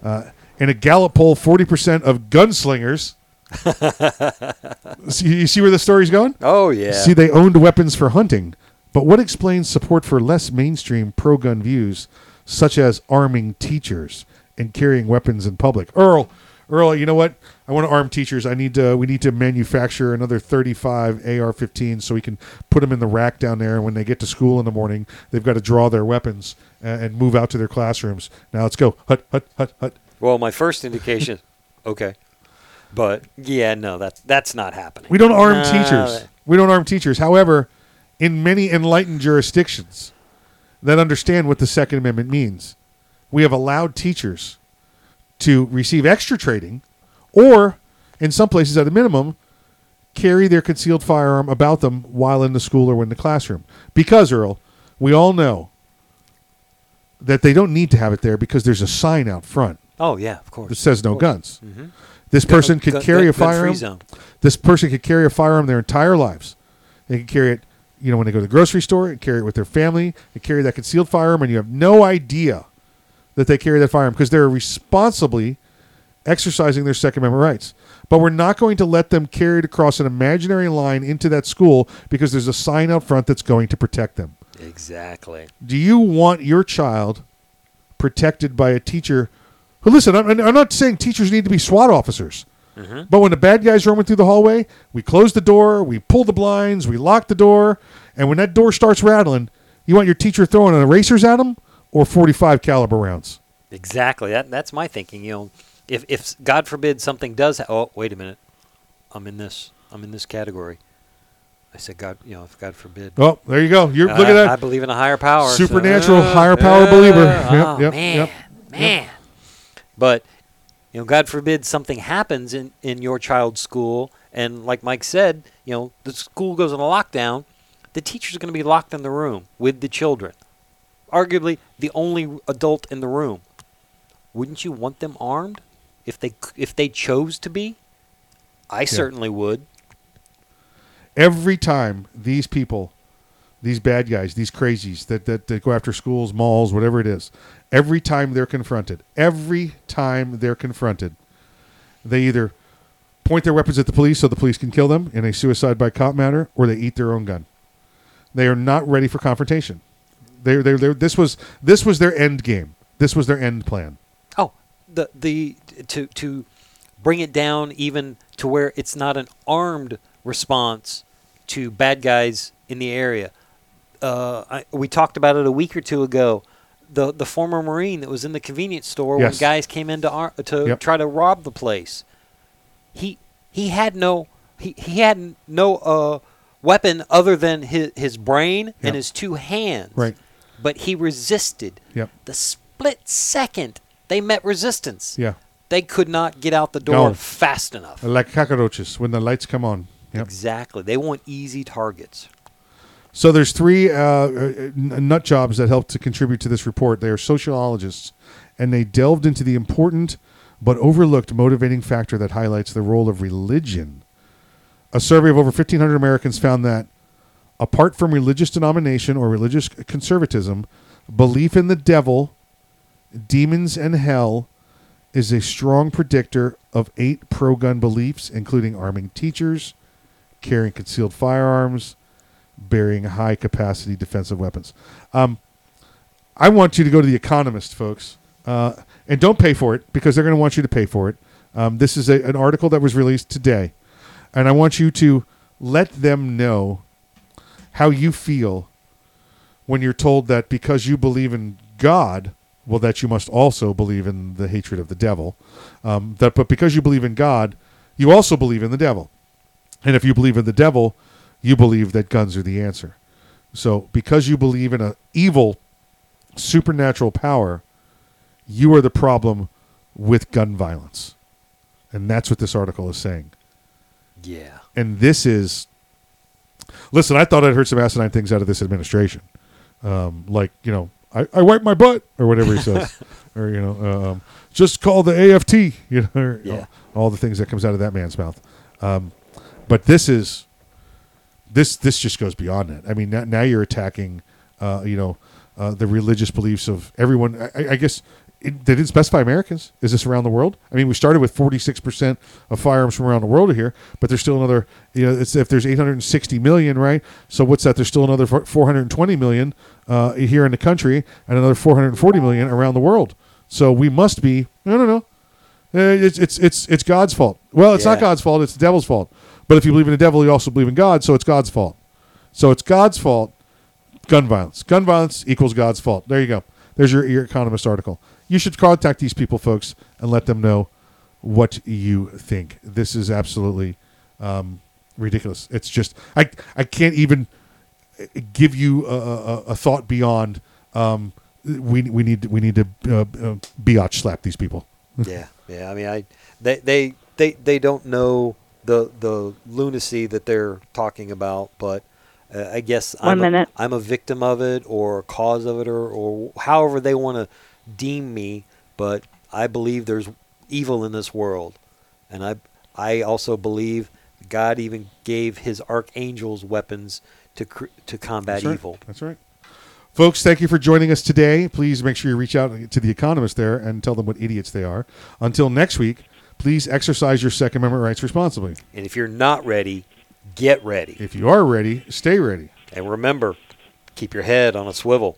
Uh, in a Gallup poll, forty percent of gunslingers. see, you see where the story's going? Oh, yeah. See, they owned weapons for hunting, but what explains support for less mainstream pro-gun views, such as arming teachers and carrying weapons in public? Earl, Earl, you know what? I want to arm teachers. I need to. We need to manufacture another 35 AR-15s so we can put them in the rack down there. And when they get to school in the morning, they've got to draw their weapons and, and move out to their classrooms. Now let's go. Hut, hut, hut, hut. Well, my first indication, okay, but yeah, no, that's that's not happening. We don't arm teachers. We don't arm teachers. However, in many enlightened jurisdictions that understand what the Second Amendment means, we have allowed teachers to receive extra training or, in some places at a minimum, carry their concealed firearm about them while in the school or in the classroom. Because, Earl, we all know that they don't need to have it there because there's a sign out front Oh yeah, of course. that says no guns. Mhm. This Gun- person could gun- carry gun- a firearm. zone. This person could carry a firearm their entire lives. They can carry it, you know, when they go to the grocery store, and carry it with their family, and carry that concealed firearm, and you have no idea that they carry that firearm because they're responsibly exercising their Second Amendment rights. But we're not going to let them carry it across an imaginary line into that school because there's a sign out front that's going to protect them. Exactly. Do you want your child protected by a teacher who, listen, I'm, I'm not saying teachers need to be SWAT officers. Mhm. But when the bad guy's roaming through the hallway, we close the door, we pull the blinds, we lock the door, and when that door starts rattling, you want your teacher throwing erasers at them or 45 caliber rounds? Exactly. That that's my thinking. You know, if if God forbid something does. Ha- oh, wait a minute. I'm in this. I'm in this category. I said God. You know, if God forbid. Oh, there you go. You're Uh, look at that. I believe in a higher power. so- Supernatural Uh, higher power uh, believer. Yep, oh, yep, man, yep, man. But you know, God forbid something happens in in your child's school, and like Mike said, you know, the school goes on a lockdown. The teachers are going to be locked in the room with the children, arguably the only adult in the room. Wouldn't you want them armed if they if they chose to be? I certainly would. Every time these people, these bad guys, these crazies that, that, that go after schools, malls, whatever it is, every time they're confronted, every time they're confronted, they either point their weapons at the police so the police can kill them in a suicide by cop matter, or they eat their own gun. They are not ready for confrontation. They, they, this was this was their end game. This was their end plan. Oh, the the to to bring it down even to where it's not an armed response to bad guys in the area. Uh, I, we talked about it a week or two ago. The the former Marine that was in the convenience store Yes. when guys came in to ar- to Yep. try to rob the place. He he had no he, he had no uh, weapon other than his his brain Yep. and his two hands. Right. But he resisted. Yep. The split second they met resistance. Yeah. They could not get out the door fast enough. Like cockroaches when the lights come on. Yep. Exactly. They want easy targets. So there's three uh, uh, nut jobs that helped to contribute to this report. They are sociologists, and they delved into the important but overlooked motivating factor that highlights the role of religion. A survey of over 1,500 Americans found that, apart from religious denomination or religious conservatism, belief in the devil, demons, and hell is a strong predictor of eight pro gun beliefs, including arming teachers, carrying concealed firearms, bearing high capacity defensive weapons. Um, I want you to go to The Economist, folks, uh, and don't pay for it because they're going to want you to pay for it. Um, this is a, an article that was released today, and I want you to let them know how you feel when you're told that because you believe in God, well, that you must also believe in the hatred of the devil. Um, that, but because you believe in God, you also believe in the devil. And if you believe in the devil, you believe that guns are the answer. So because you believe in an evil supernatural power, you are the problem with gun violence. And that's what this article is saying. Yeah. And this is listen, I thought I'd heard some asinine things out of this administration. Um, like, you know, I, I wipe my butt or whatever he says. or, you know, um, just call the AFT, you know, or, Yeah. all the things that comes out of that man's mouth. Um, but this is this this just goes beyond that. I mean, now, now you're attacking, uh, you know, uh, the religious beliefs of everyone. I, I guess it, they didn't specify Americans. Is this around the world? I mean, we started with 46 percent of firearms from around the world here, but there's still another. You know, it's if there's 860 million, right? So what's that? There's still another 420 million uh, here in the country, and another 440 million around the world. So we must be. No, no, no. Uh, It's it's it's it's God's fault. Well, it's not God's fault. It's the devil's fault. But if you believe in the devil, you also believe in God. So it's God's fault. So it's God's fault. Gun violence. Gun violence equals God's fault. There you go. There's your, your Economist article. You should contact these people, folks, and let them know what you think. This is absolutely um, ridiculous. It's just I I can't even give you a, a, a thought beyond. Um, we we need we need to uh, uh, biatch slap these people. yeah, yeah. I mean, I they they they they don't know the the lunacy that they're talking about, but uh, I guess One I'm minute. A, I'm a victim of it or a cause of it or or however they want to deem me. But I believe there's evil in this world, and I I also believe God even gave His archangels weapons to cr- to combat That's right. evil. That's right. Folks, thank you for joining us today. Please make sure you reach out to the Economist there and tell them what idiots they are. Until next week, please exercise your Second Amendment rights responsibly. And if you're not ready, get ready. If you are ready, stay ready. And remember, keep your head on a swivel.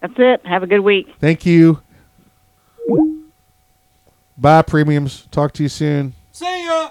That's it. Have a good week. Thank you. Bye, premiums. Talk to you soon. See ya.